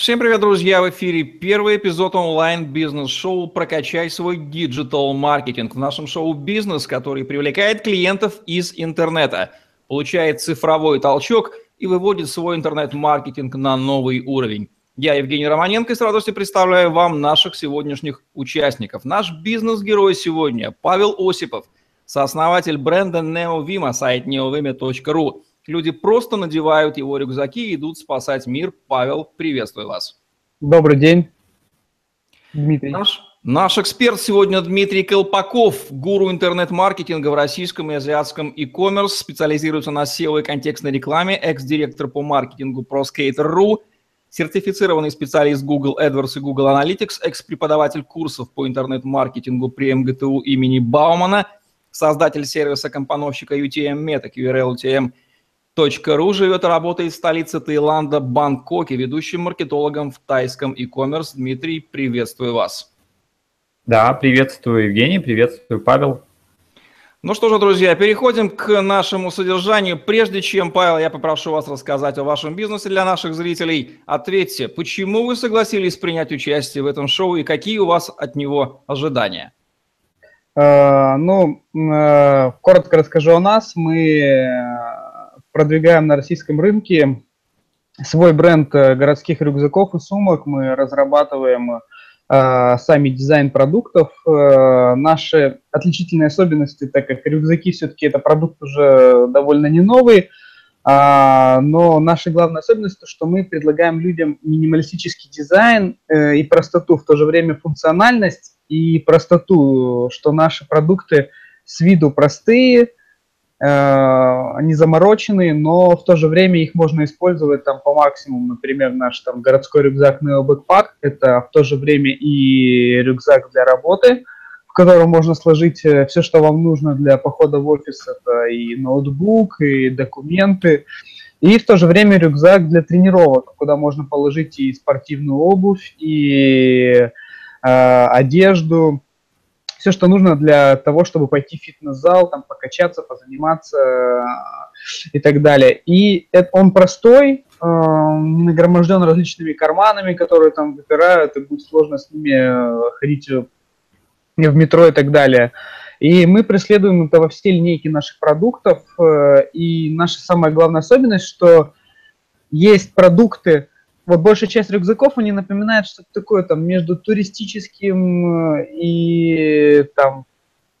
Всем привет, друзья! В эфире первый эпизод онлайн-бизнес-шоу «Прокачай свой digital-маркетинг». В нашем шоу бизнес, который привлекает клиентов из интернета, получает цифровой толчок и выводит свой интернет-маркетинг на новый уровень. Я Евгений Романенко и с радостью представляю вам наших сегодняшних участников. Наш бизнес-герой сегодня Павел Осипов, сооснователь бренда Neovima, сайт neovima.ru. Люди просто надевают его рюкзаки и идут спасать мир. Павел, приветствую вас. Добрый день, Дмитрий. Наш, наш эксперт сегодня Дмитрий Колпаков, гуру интернет-маркетинга в российском и азиатском e-commerce, специализируется на SEO и контекстной рекламе, экс-директор по маркетингу ProSkater.ru, сертифицированный специалист Google AdWords и Google Analytics, экс-преподаватель курсов по интернет-маркетингу при МГТУ имени Баумана, создатель сервиса компоновщика UTM Meta, QRL UTM – .ру живет и работает в столице Таиланда Бангкоке, ведущим маркетологом в тайском e-commerce. Дмитрий, приветствую вас. Да, приветствую, Евгений, приветствую, Павел. Ну что же, друзья, переходим к нашему содержанию. Прежде чем, Павел, я попрошу вас рассказать о вашем бизнесе для наших зрителей. Ответьте, почему вы согласились принять участие в этом шоу и какие у вас от него ожидания? Uh, ну, uh, коротко расскажу о нас. Мы продвигаем на российском рынке свой бренд э, городских рюкзаков и сумок. Мы разрабатываем э, сами дизайн продуктов. Э, наши отличительные особенности, так как рюкзаки все-таки это продукт уже довольно не новый, э, но наша главная особенность, что мы предлагаем людям минималистический дизайн и простоту, в то же время функциональность и простоту, что наши продукты с виду простые, они замороченные, но в то же время их можно использовать там по максимуму. Например, наш там городской рюкзак Neo Backpack – это в то же время и рюкзак для работы, в котором можно сложить э, все, что вам нужно для похода в офис. Это и ноутбук, и документы. И в то же время рюкзак для тренировок, куда можно положить и спортивную обувь, и э, одежду, все, что нужно для того, чтобы пойти в фитнес-зал, там, покачаться, позаниматься э, и так далее. И это, он простой, э, нагроможден различными карманами, которые там выпирают, и будет сложно с ними э, ходить в метро и так далее. И мы преследуем это во все линейки наших продуктов. И наша самая главная особенность, что есть продукты, вот большая часть рюкзаков, они напоминают что-то такое там между туристическим э, и там,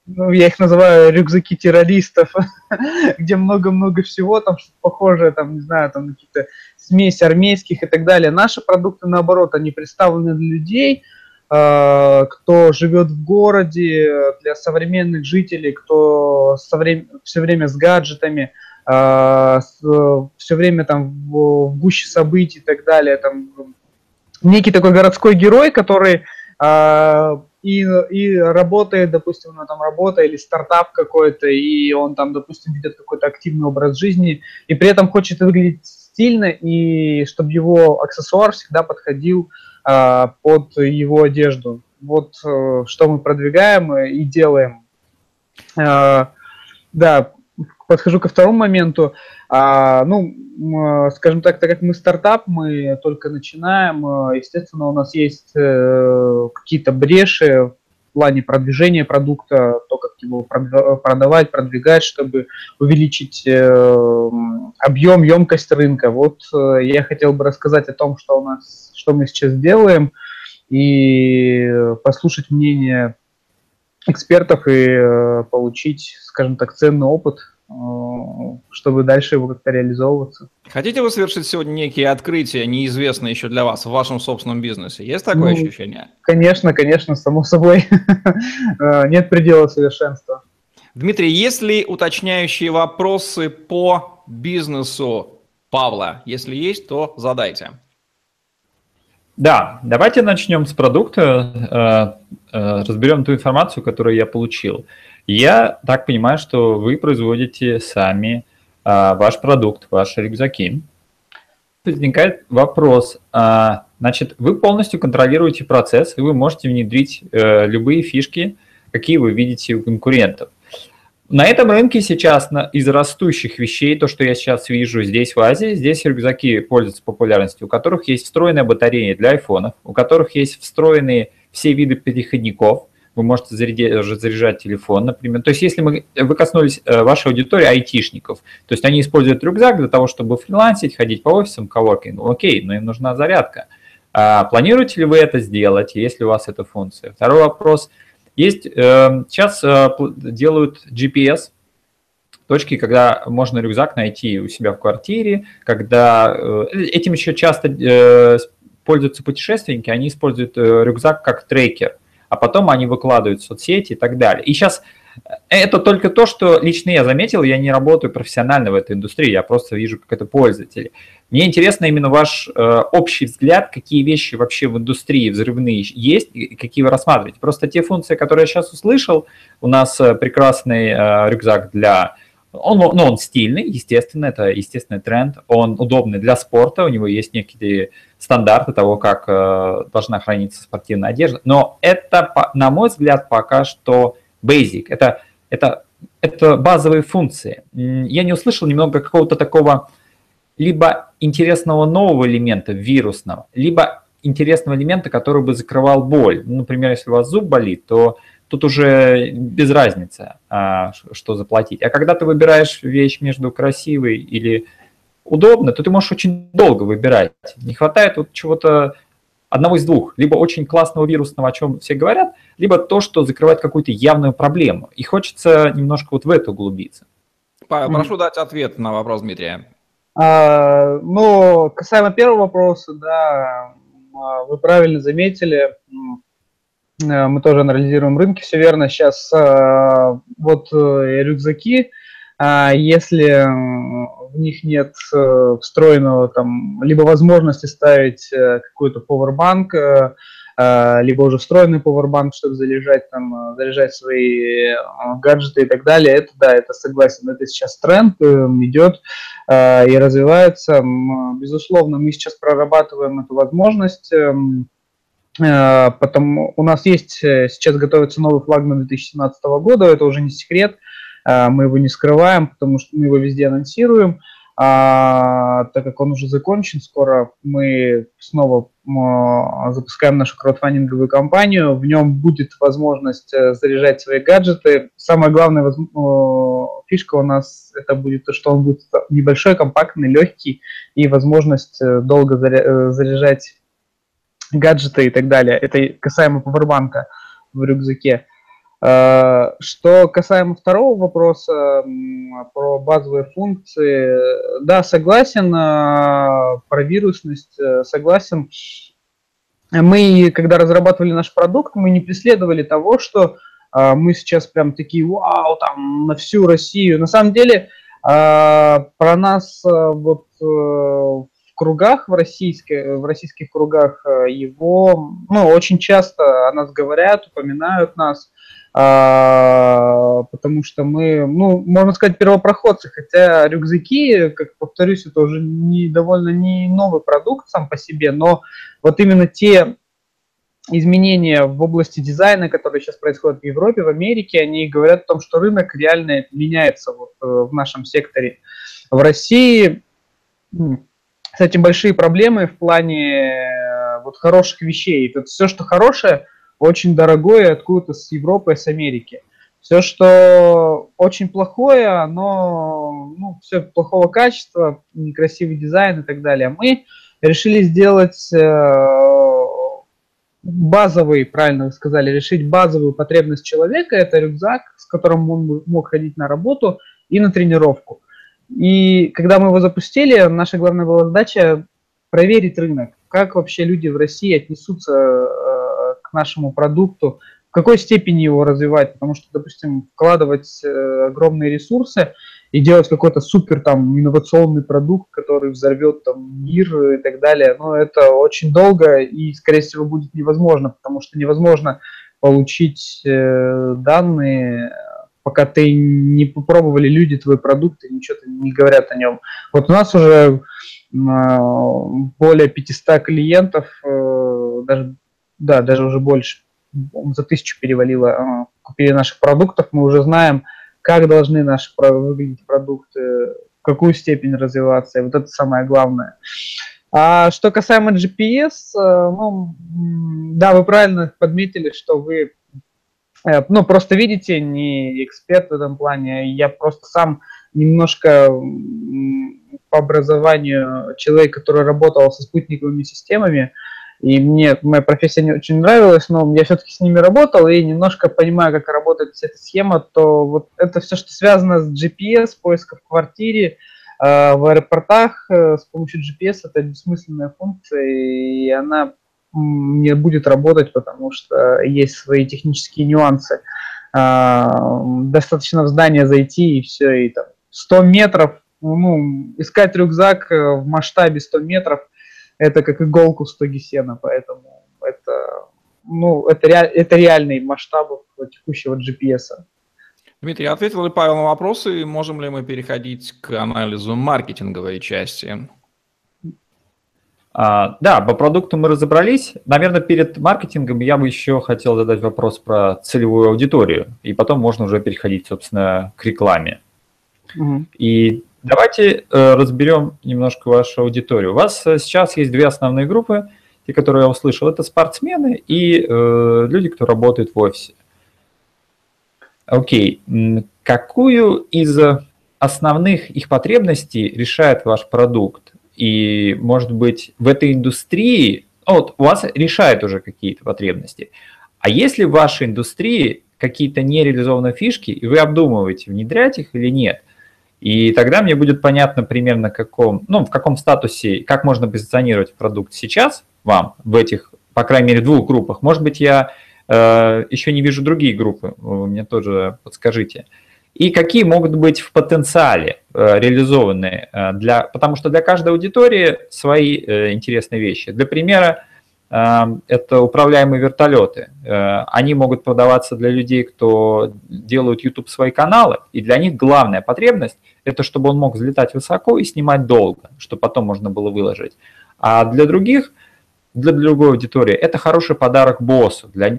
ну, я их называю рюкзаки террористов, где много-много всего, там что-то похожее, там, не знаю, там какие-то смесь армейских и так далее. Наши продукты, наоборот, они представлены для людей, э, кто живет в городе, для современных жителей, кто все время с гаджетами, все время там в, в гуще событий и так далее, там некий такой городской герой, который а, и, и работает, допустим, на там работа или стартап какой-то, и он там, допустим, ведет какой-то активный образ жизни, и при этом хочет выглядеть стильно, и чтобы его аксессуар всегда подходил а, под его одежду. Вот а, что мы продвигаем и делаем. А, да, подхожу ко второму моменту. А, ну, скажем так, так как мы стартап, мы только начинаем, э, естественно, у нас есть э, какие-то бреши в плане продвижения продукта, то, как его продавать, продвигать, чтобы увеличить э, объем, емкость рынка. Вот э, я хотел бы рассказать о том, что у нас, что мы сейчас делаем, и послушать мнение экспертов и э, получить, скажем так, ценный опыт Э, чтобы дальше его как-то реализовываться. Хотите вы совершить сегодня некие открытия, неизвестные еще для вас в вашем собственном бизнесе? Есть такое ну, ощущение? Конечно, конечно, само собой. Э, нет предела совершенства. Дмитрий, есть ли уточняющие вопросы по бизнесу Павла? Если есть, то задайте. Да, давайте начнем с продукта, э, разберем ту информацию, которую я получил. Я так понимаю, что вы производите сами а, ваш продукт, ваши рюкзаки. Возникает вопрос, а, значит, вы полностью контролируете процесс, и вы можете внедрить а, любые фишки, какие вы видите у конкурентов. На этом рынке сейчас на, из растущих вещей, то, что я сейчас вижу здесь в Азии, здесь рюкзаки пользуются популярностью, у которых есть встроенная батарея для айфонов, у которых есть встроенные все виды переходников, вы можете заряжать телефон, например. То есть если мы, вы коснулись э, вашей аудитории айтишников, то есть они используют рюкзак для того, чтобы фрилансить, ходить по офисам, коворкинг, окей, но им нужна зарядка. А планируете ли вы это сделать, если у вас эта функция? Второй вопрос. Есть, э, сейчас э, делают GPS, точки, когда можно рюкзак найти у себя в квартире, когда этим еще часто пользуются путешественники, они используют рюкзак как трекер а потом они выкладывают в соцсети и так далее. И сейчас э, это только то, что лично я заметил, я не работаю профессионально в этой индустрии, я просто вижу, как это пользователи. Мне интересно именно ваш э, общий взгляд, какие вещи вообще в индустрии взрывные есть, и какие вы рассматриваете. Просто те функции, которые я сейчас услышал, у нас э, прекрасный э, рюкзак для он, ну, он стильный, естественно, это естественный тренд. Он удобный для спорта, у него есть некие стандарты того, как э, должна храниться спортивная одежда. Но это, на мой взгляд, пока что basic. Это, это, это базовые функции. Я не услышал немного какого-то такого либо интересного нового элемента, вирусного, либо интересного элемента, который бы закрывал боль. Например, если у вас зуб болит, то тут уже без разницы, а, что заплатить. А когда ты выбираешь вещь между красивой или удобной, то ты можешь очень долго выбирать. Не хватает вот чего-то одного из двух. Либо очень классного вирусного, о чем все говорят, либо то, что закрывает какую-то явную проблему. И хочется немножко вот в это углубиться. Прошу mm. дать ответ на вопрос Дмитрия. А, ну, касаемо первого вопроса, да, а, вы правильно заметили, мы тоже анализируем рынки, все верно. Сейчас э, вот э, рюкзаки, а если в них нет встроенного там либо возможности ставить какой-то поwerbank, либо уже встроенный поwerbank, чтобы заряжать там, заряжать свои гаджеты и так далее, это да, это согласен, это сейчас тренд идет и развивается. Безусловно, мы сейчас прорабатываем эту возможность Э, Потому у нас есть э, сейчас готовится новый флагман 2017 года, это уже не секрет, э, мы его не скрываем, потому что мы его везде анонсируем. А, так как он уже закончен, скоро мы снова запускаем нашу краудфандинговую кампанию. В нем будет возможность заряжать свои гаджеты. Самая главная воз... фишка у нас это будет то, что он будет небольшой, компактный, легкий и возможность долго заряжать гаджеты и так далее. Это касаемо павербанка в рюкзаке. Э, что касаемо второго вопроса про базовые функции, да, согласен, э, про вирусность э, согласен. Мы, когда разрабатывали наш продукт, мы не преследовали того, что мы сейчас прям такие, вау, там, на всю Россию. На самом деле, про нас вот кругах, в, российской, в российских кругах э, его, ну, очень часто о нас говорят, упоминают нас, а, потому что мы, ну, можно сказать, первопроходцы, хотя рюкзаки, как повторюсь, это уже не довольно не новый продукт сам по себе, но вот именно те изменения в области дизайна, которые сейчас происходят в Европе, в Америке, они говорят о том, что рынок реально меняется вот э, в нашем секторе. В России с этим большие проблемы в плане э, вот хороших вещей. Это все, что хорошее, очень дорогое откуда-то с Европы, с Америки. Все, что очень плохое, оно ну, все плохого качества, некрасивый дизайн и так далее. Мы решили сделать э, базовый, правильно вы сказали, решить базовую потребность человека. Это рюкзак, с которым он мог ходить на работу и на тренировку. И когда мы его запустили, наша главная была задача проверить рынок, как вообще люди в России отнесутся э, к нашему продукту, в какой степени его развивать, потому что, допустим, вкладывать э, огромные ресурсы и делать какой-то супер там инновационный продукт, который взорвет там мир и так далее, ну, это очень долго и, скорее всего, будет невозможно, потому что невозможно получить э, данные пока ты не попробовали люди твой продукт и ничего не говорят о нем. Вот у нас уже а, более 500 клиентов, э, даже, да, даже уже больше, за тысячу перевалило, а, купили наших продуктов, мы уже знаем, как должны наши выглядеть продукты, в какую степень развиваться, и вот это самое главное. А что касаемо GPS, э, ну, да, вы правильно подметили, что вы, ну, просто видите, не эксперт в этом плане, я просто сам немножко по образованию человек, который работал со спутниковыми системами, и мне моя профессия не очень нравилась, но я все-таки с ними работал и немножко понимаю, как работает вся эта схема, то вот это все, что связано с GPS, поиска в квартире, э, в аэропортах э, с помощью GPS, это бессмысленная функция, и она не будет работать, потому что есть свои технические нюансы. А, достаточно в здание зайти и все, и там 100 метров, ну, искать рюкзак э, в масштабе 100 метров, это как иголку в стоге сена, поэтому это, ну, это, ре, это реальный масштаб текущего GPS. Дмитрий, ответил ли Павел на вопросы, можем ли мы переходить к анализу маркетинговой части? А, да, по продукту мы разобрались. Наверное, перед маркетингом я бы еще хотел задать вопрос про целевую аудиторию, и потом можно уже переходить, собственно, к рекламе. Угу. И давайте э, разберем немножко вашу аудиторию. У вас э, сейчас есть две основные группы, те, которые я услышал. Это спортсмены и э, люди, кто работает в офисе. Окей, какую из основных их потребностей решает ваш продукт? И, может быть, в этой индустрии, ну, вот у вас решает уже какие-то потребности. А если в вашей индустрии какие-то нереализованные фишки, и вы обдумываете, внедрять их или нет, и тогда мне будет понятно примерно, каком, ну, в каком статусе, как можно позиционировать продукт сейчас вам в этих, по крайней мере, двух группах. Может быть, я э, еще не вижу другие группы, вы мне тоже подскажите. И какие могут быть в потенциале э, реализованные, э, для, потому что для каждой аудитории свои э, интересные вещи. Для примера, это управляемые вертолеты. Они могут продаваться для людей, кто делают YouTube свои каналы, и для них главная потребность – это чтобы он мог взлетать высоко и снимать долго, чтобы потом можно было выложить. А для других, для другой аудитории, это хороший подарок боссу. Для,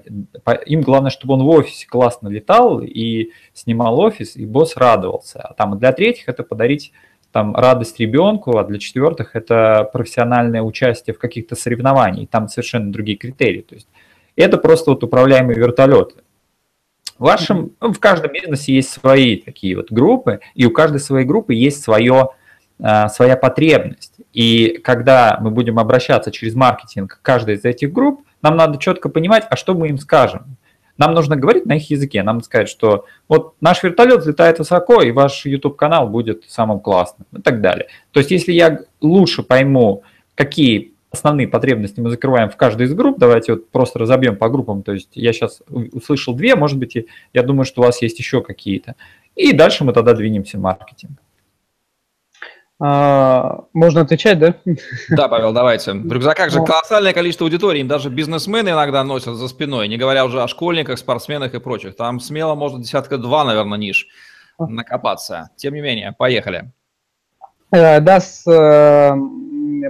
им главное, чтобы он в офисе классно летал и снимал офис, и босс радовался. А там для третьих это подарить там радость ребенку, а для четвертых это профессиональное участие в каких-то соревнованиях, там совершенно другие критерии. То есть это просто вот управляемые вертолеты. В вашем, ну, в каждом бизнесе есть свои такие вот группы, и у каждой своей группы есть свое, своя потребность. И когда мы будем обращаться через маркетинг к каждой из этих групп, нам надо четко понимать, а что мы им скажем. Нам нужно говорить на их языке, нам сказать, что вот наш вертолет взлетает высоко, и ваш YouTube-канал будет самым классным и так далее. То есть если я лучше пойму, какие основные потребности мы закрываем в каждой из групп, давайте вот просто разобьем по группам, то есть я сейчас услышал две, может быть, я думаю, что у вас есть еще какие-то. И дальше мы тогда двинемся в маркетинг. А, можно отвечать, да? Да, Павел, давайте. В рюкзаках же колоссальное количество аудиторий, им даже бизнесмены иногда носят за спиной, не говоря уже о школьниках, спортсменах и прочих. Там смело можно десятка два, наверное, ниш накопаться. Тем не менее, поехали. Э, да, с, э,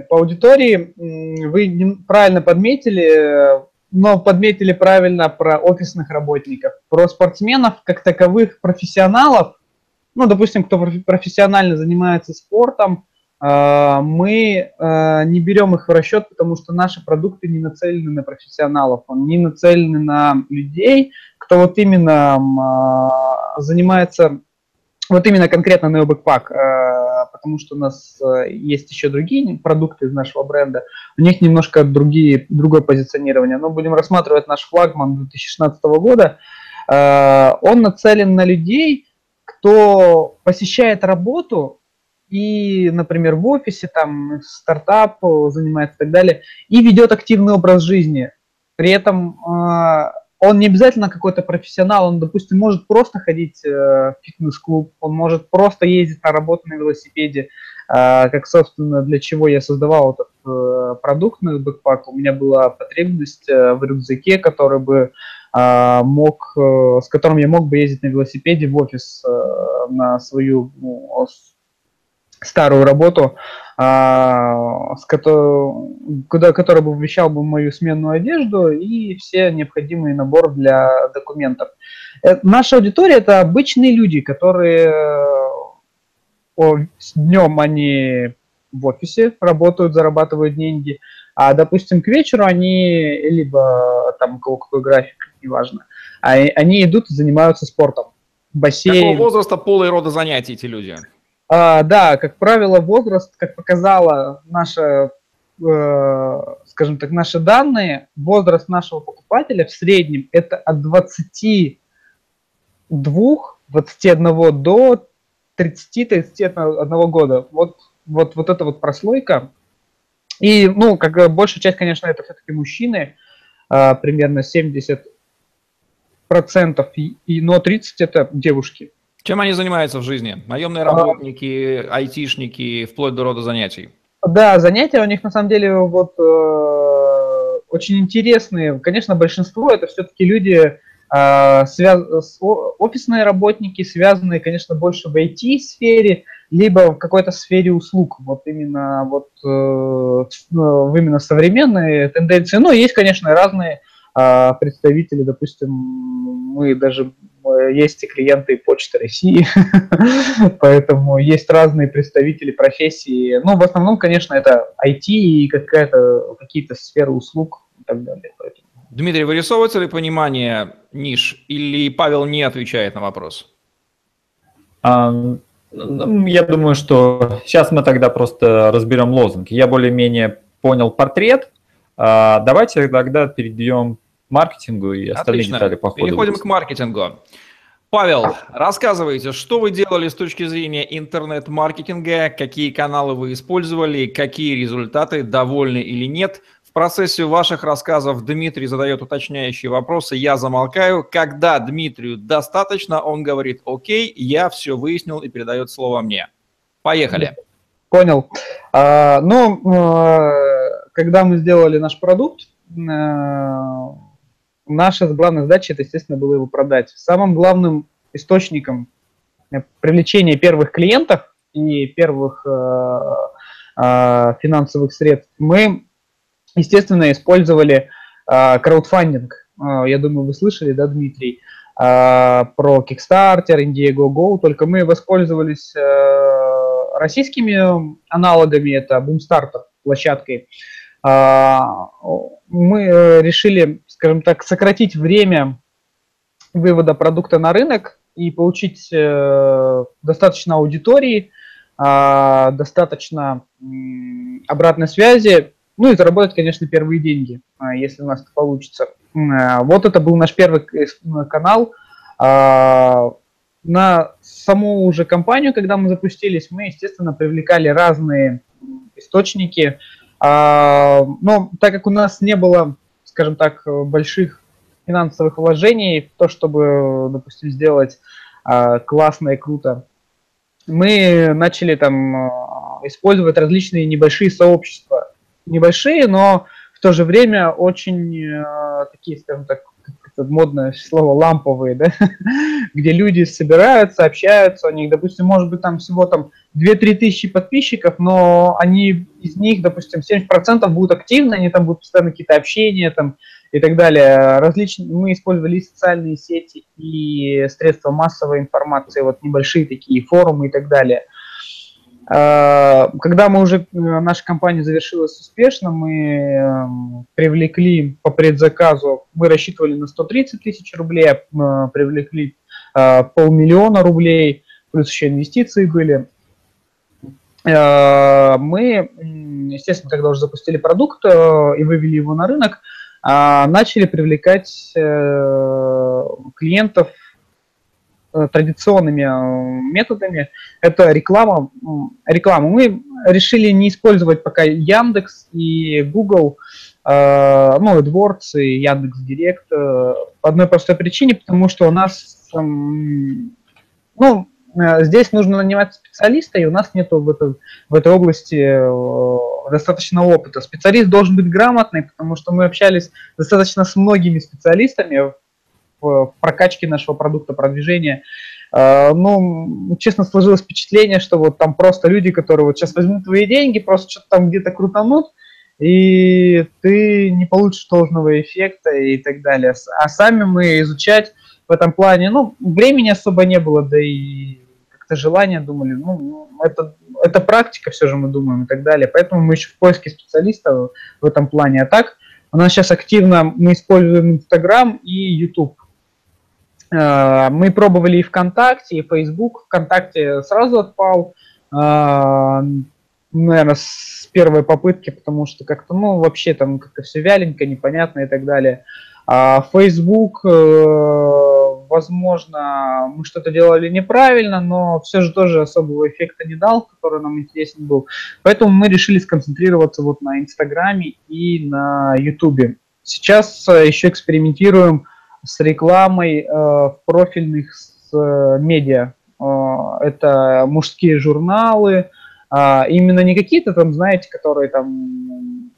по аудитории вы правильно подметили, но подметили правильно про офисных работников. Про спортсменов, как таковых профессионалов, ну, допустим, кто профессионально занимается спортом, а, мы а, не берем их в расчет, потому что наши продукты не нацелены на профессионалов, они нацелены на людей, кто вот именно а, занимается, вот именно конкретно на Backpack, потому что у нас есть еще другие продукты из нашего бренда, у них немножко другие, другое позиционирование, но будем рассматривать наш флагман 2016 года, он нацелен на людей, кто посещает работу и, например, в офисе, там, стартап занимается и так далее, и ведет активный образ жизни. При этом э, он не обязательно какой-то профессионал, он, допустим, может просто ходить э, в фитнес-клуб, он может просто ездить на работу на велосипеде, э, как, собственно, для чего я создавал этот э, продукт на бэкпак. У меня была потребность э, в рюкзаке, который бы а, мог, э, с которым я мог бы ездить на велосипеде в офис на свою ну, старую работу, а, с которой, куда, который бы вмещал бы мою сменную одежду и все необходимые набор для документов. Наша аудитория это обычные люди, которые днем они в офисе работают, зарабатывают деньги, а, допустим, к вечеру они, либо там у кого какой график, неважно, а, они идут и занимаются спортом. Бассейн. Какого возраста, пола и рода занятий эти люди? А, да, как правило, возраст, как показала наша, э, скажем так, наши данные, возраст нашего покупателя в среднем это от 22, 21 до 30-31 года. Вот, вот, вот эта вот прослойка. И, ну, как большая часть, конечно, это все-таки мужчины, а, примерно 70 процентов, но 30 это девушки. Чем они занимаются в жизни? Наемные работники, а, айтишники, вплоть до рода занятий? Да, занятия у них на самом деле вот э, очень интересные. Конечно, большинство это все-таки люди, связ... офисные работники, связанные, конечно, больше в IT-сфере, либо в какой-то сфере услуг. Вот именно вот э, именно современные тенденции. Ну, есть, конечно, разные э, представители, допустим, мы даже есть и клиенты Почты России, поэтому есть разные представители профессии. Ну, в основном, конечно, это IT и какая-то, какие-то сферы услуг и так далее. Дмитрий, вырисовывается ли понимание ниш или Павел не отвечает на вопрос? А, я думаю, что сейчас мы тогда просто разберем лозунги. Я более-менее понял портрет. А, давайте тогда перейдем маркетингу и остальные Отлично. детали по ходу. Переходим к маркетингу. Павел, рассказывайте, что вы делали с точки зрения интернет-маркетинга, какие каналы вы использовали, какие результаты, довольны или нет. Процессе ваших рассказов Дмитрий задает уточняющие вопросы, я замолкаю. Когда Дмитрию достаточно, он говорит, окей, я все выяснил и передает слово мне. Поехали. Понял. А, ну, э, когда мы сделали наш продукт, э, наша главная задача, это, естественно, было его продать. Самым главным источником э, привлечения первых клиентов и первых э, финансовых средств мы, естественно, использовали э, краудфандинг. Э, я думаю, вы слышали, да, Дмитрий, э, про Kickstarter, Indiegogo, только мы воспользовались э, российскими аналогами, это Boomstarter площадкой. Э, мы решили скажем так, сократить время вывода продукта на рынок и получить э, достаточно аудитории, э, достаточно э, обратной связи, ну и заработать, конечно, первые деньги, э, если у нас это получится. Э, вот это был наш первый канал. Э, на саму уже компанию, когда мы запустились, мы, естественно, привлекали разные источники. Э, но так как у нас не было скажем так, больших финансовых вложений в то, чтобы, допустим, сделать э, классно и круто. Мы начали там э, использовать различные небольшие сообщества. Небольшие, но в то же время очень э, такие, скажем так, это модное слово ламповые, да, где люди собираются, общаются, у них, допустим, может быть там всего там 2-3 тысячи подписчиков, но они из них, допустим, 70% будут активны, они там будут постоянно какие-то общения там и так далее. Различные, мы использовали и социальные сети, и средства массовой информации, вот небольшие такие форумы и так далее. А, когда мы уже, э, наша компания завершилась успешно, мы эм, привлекли по предзаказу, мы рассчитывали на 130 тысяч рублей, а, привлекли а, полмиллиона рублей, плюс еще инвестиции были. Мы, естественно, когда уже запустили продукт э, и вывели его на рынок, начали привлекать э, клиентов традиционными э, методами. Это реклама. реклама. Мы решили не использовать пока Яндекс и Google, э, ну, AdWords и Яндекс Директ по одной простой причине, потому что у нас, ну, здесь нужно нанимать специалиста, и у нас нет в, этой в этой области достаточно опыта. Специалист должен быть грамотный, потому что мы общались достаточно с многими специалистами в прокачке нашего продукта, продвижения. А, ну, честно, сложилось впечатление, что вот там просто люди, которые вот сейчас возьмут твои деньги, просто что-то там где-то крутанут, и ты не получишь должного эффекта и так далее. А сами мы изучать в этом плане, ну, времени особо не было, да и как-то желания думали, ну, это, это практика все же мы думаем и так далее. Поэтому мы еще в поиске специалистов в этом плане. А так, у нас сейчас активно мы используем Инстаграм и YouTube. Э, мы пробовали и ВКонтакте, и Facebook. ВКонтакте сразу отпал, э, наверное, с первой попытки, потому что как-то, ну, вообще там как-то все вяленько, непонятно и так далее. А Facebook, э, возможно, мы что-то делали неправильно, но все же тоже особого эффекта не дал, который нам интересен был. Поэтому мы решили сконцентрироваться вот на Инстаграме и на Ютубе. Сейчас еще экспериментируем с рекламой э, в профильных э, медиа. Это мужские журналы, а именно не какие-то там, знаете, которые там,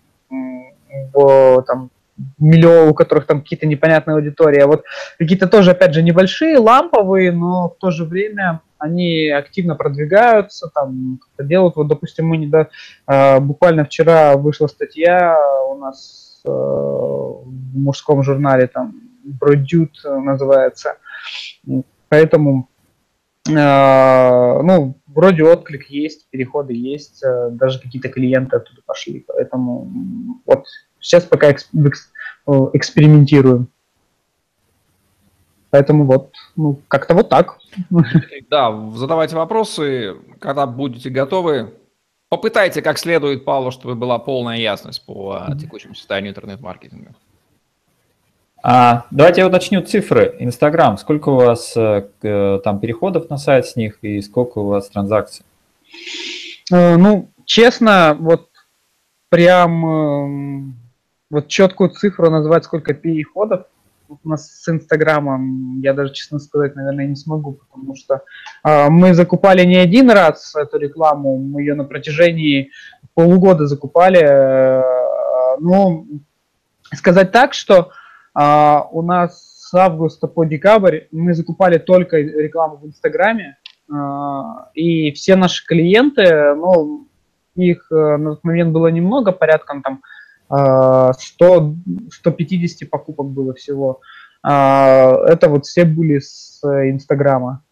в, там миллион, у которых там какие-то непонятные аудитории, а вот какие-то тоже, опять же, небольшие, ламповые, но в то же время они активно продвигаются, там делают, вот, допустим, мы не до, э, буквально вчера вышла статья у нас э, в мужском журнале, там, Бродют называется, поэтому, э, ну, вроде отклик есть, переходы есть, э, даже какие-то клиенты оттуда пошли, поэтому вот Сейчас пока экспериментируем. Поэтому вот, ну, как-то вот так. Да, задавайте вопросы, когда будете готовы. Попытайте как следует, Павлу, чтобы была полная ясность по текущему состоянию интернет-маркетинга. А, давайте я уточню цифры. Инстаграм, сколько у вас э, там переходов на сайт с них и сколько у вас транзакций? Э, ну, честно, вот прям вот четкую цифру назвать, сколько переходов у нас с Инстаграмом, я даже, честно сказать, наверное, не смогу, потому что э, мы закупали не один раз эту рекламу, мы ее на протяжении полугода закупали. Э, ну, сказать так, что э, у нас с августа по декабрь мы закупали только рекламу в Инстаграме, э, и все наши клиенты, ну, их э, на тот момент было немного, порядком там 100, 150 покупок было всего. А, это вот все были с Инстаграма.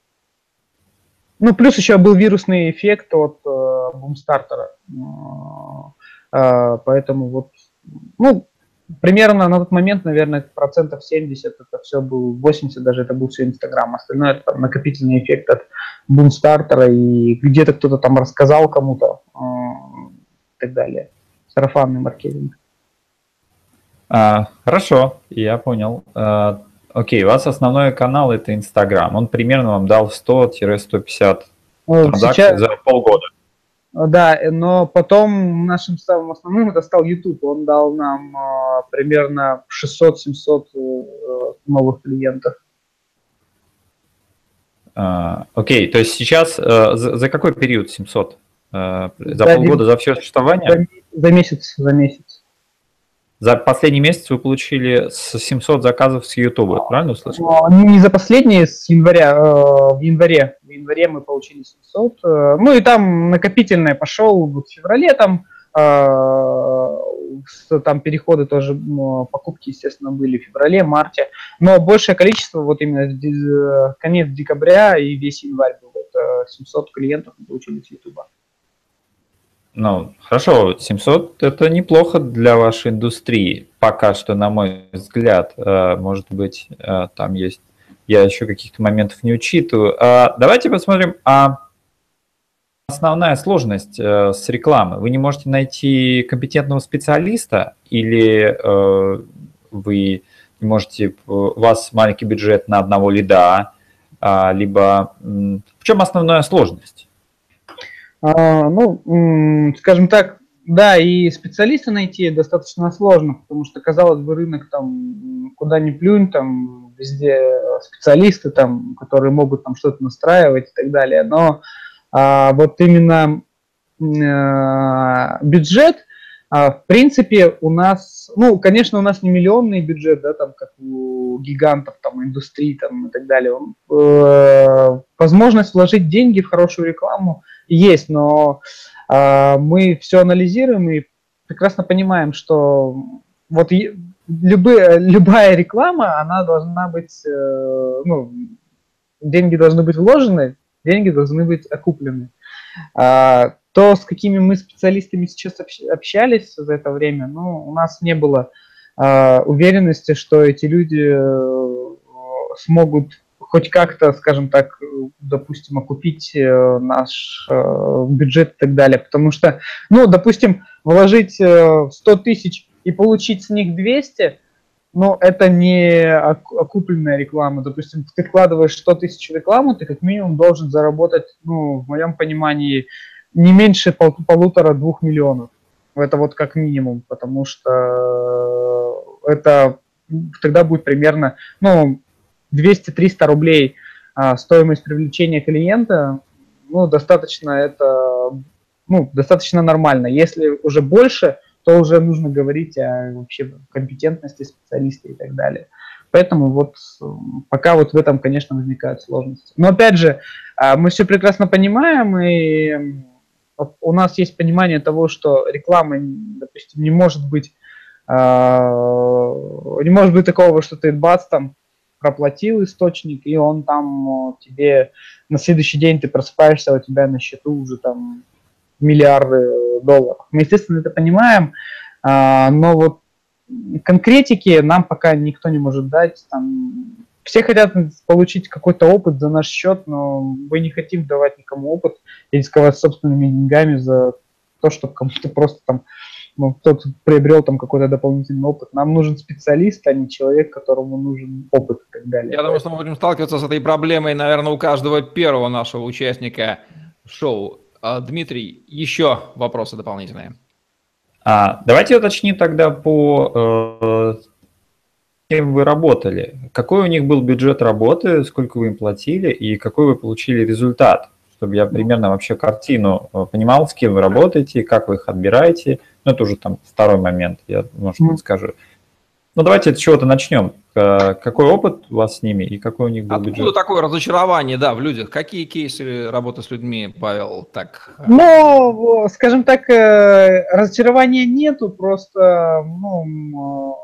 Ну, плюс еще был вирусный эффект от бумстартера. А, поэтому вот, ну, примерно на тот момент, наверное, процентов 70 это все был, 80 даже это был все Инстаграм. Остальное это там, накопительный эффект от бумстартера и где-то кто-то там рассказал кому-то и так далее. Сарафанный маркетинг. А, хорошо, я понял. А, окей, у вас основной канал это Инстаграм. Он примерно вам дал 100-150 ну, транзакций Сейчас... за полгода. Да, но потом нашим самым основным это стал YouTube. Он дал нам э, примерно 600-700 э, новых клиентов. А, окей, то есть сейчас э, за, за какой период 700? Э, за, за полгода, за все существование? За, за месяц, за месяц. За последний месяц вы получили с 700 заказов с YouTube, правильно услышал? Не за последние, с января, э, в январе. В январе мы получили 700. Э, ну и там накопительное пошел вот в феврале, там, э, там переходы тоже, покупки, естественно, были в феврале, марте. Но большее количество вот именно конец декабря и весь январь был. Это 700 клиентов мы получили с YouTube. Ну, хорошо, 700 это неплохо для вашей индустрии. Пока что, на мой взгляд, э, может быть, э, там есть, я еще каких-то моментов не учитываю. А давайте посмотрим, а основная сложность э, с рекламой? Вы не можете найти компетентного специалиста или вы не можете, у вас маленький бюджет на одного лида, а, либо в чем основная сложность? А, ну, скажем так, да, и специалиста найти достаточно сложно, потому что, казалось бы, рынок там куда ни плюнь, там везде специалисты, там, которые могут там что-то настраивать и так далее. Но а, вот именно а, бюджет, а, в принципе, у нас, ну, конечно, у нас не миллионный бюджет, да, там, как у гигантов, там, индустрии, там, и так далее. Э, возможность вложить деньги в хорошую рекламу есть, но э, мы все анализируем и прекрасно понимаем, что вот любые, любая реклама, она должна быть, э, ну, деньги должны быть вложены, деньги должны быть окуплены. А, то, с какими мы специалистами сейчас общались за это время, ну, у нас не было а, уверенности, что эти люди э, смогут хоть как-то, скажем так, допустим, окупить э, наш э, бюджет и так далее. Потому что, ну, допустим, вложить 100 тысяч и получить с них 200, но это не окупленная реклама. Допустим, ты вкладываешь 100 тысяч в рекламу, ты как минимум должен заработать, ну, в моем понимании, не меньше пол полутора-двух миллионов. Это вот как минимум, потому что это тогда будет примерно, ну, 200-300 рублей а, стоимость привлечения клиента, ну, достаточно это, ну, достаточно нормально. Если уже больше, то уже нужно говорить о вообще компетентности специалиста и так далее. Поэтому вот пока вот в этом, конечно, возникают сложности. Но опять же, а, мы все прекрасно понимаем, и у нас есть понимание того, что реклама, допустим, не может быть, а, не может быть такого, что ты бац там проплатил источник, и он там тебе на следующий день ты просыпаешься, у тебя на счету уже там миллиарды долларов. Мы, естественно, это понимаем, а, но вот конкретики нам пока никто не может дать. Там, все хотят получить какой-то опыт за наш счет, но мы не хотим давать никому опыт и рисковать собственными деньгами за то, чтобы кому-то просто там ну, кто-то приобрел там какой-то дополнительный опыт. Нам нужен специалист, а не человек, которому нужен опыт и так далее. Я думаю, что мы будем сталкиваться с этой проблемой, наверное, у каждого первого нашего участника шоу. А, Дмитрий, еще вопросы дополнительные. А, давайте уточним тогда по э, кем вы работали. Какой у них был бюджет работы, сколько вы им платили и какой вы получили результат, чтобы я примерно вообще картину э, понимал, с кем вы работаете, как вы их отбираете. Ну, это уже там второй момент, я, может быть, скажу. Ну, давайте с чего-то начнем. Какой опыт у вас с ними и какой у них был Откуда бюджет? такое разочарование, да, в людях? Какие кейсы работы с людьми, Павел, так? Э, ну, скажем так, э, разочарования нету, просто, ну,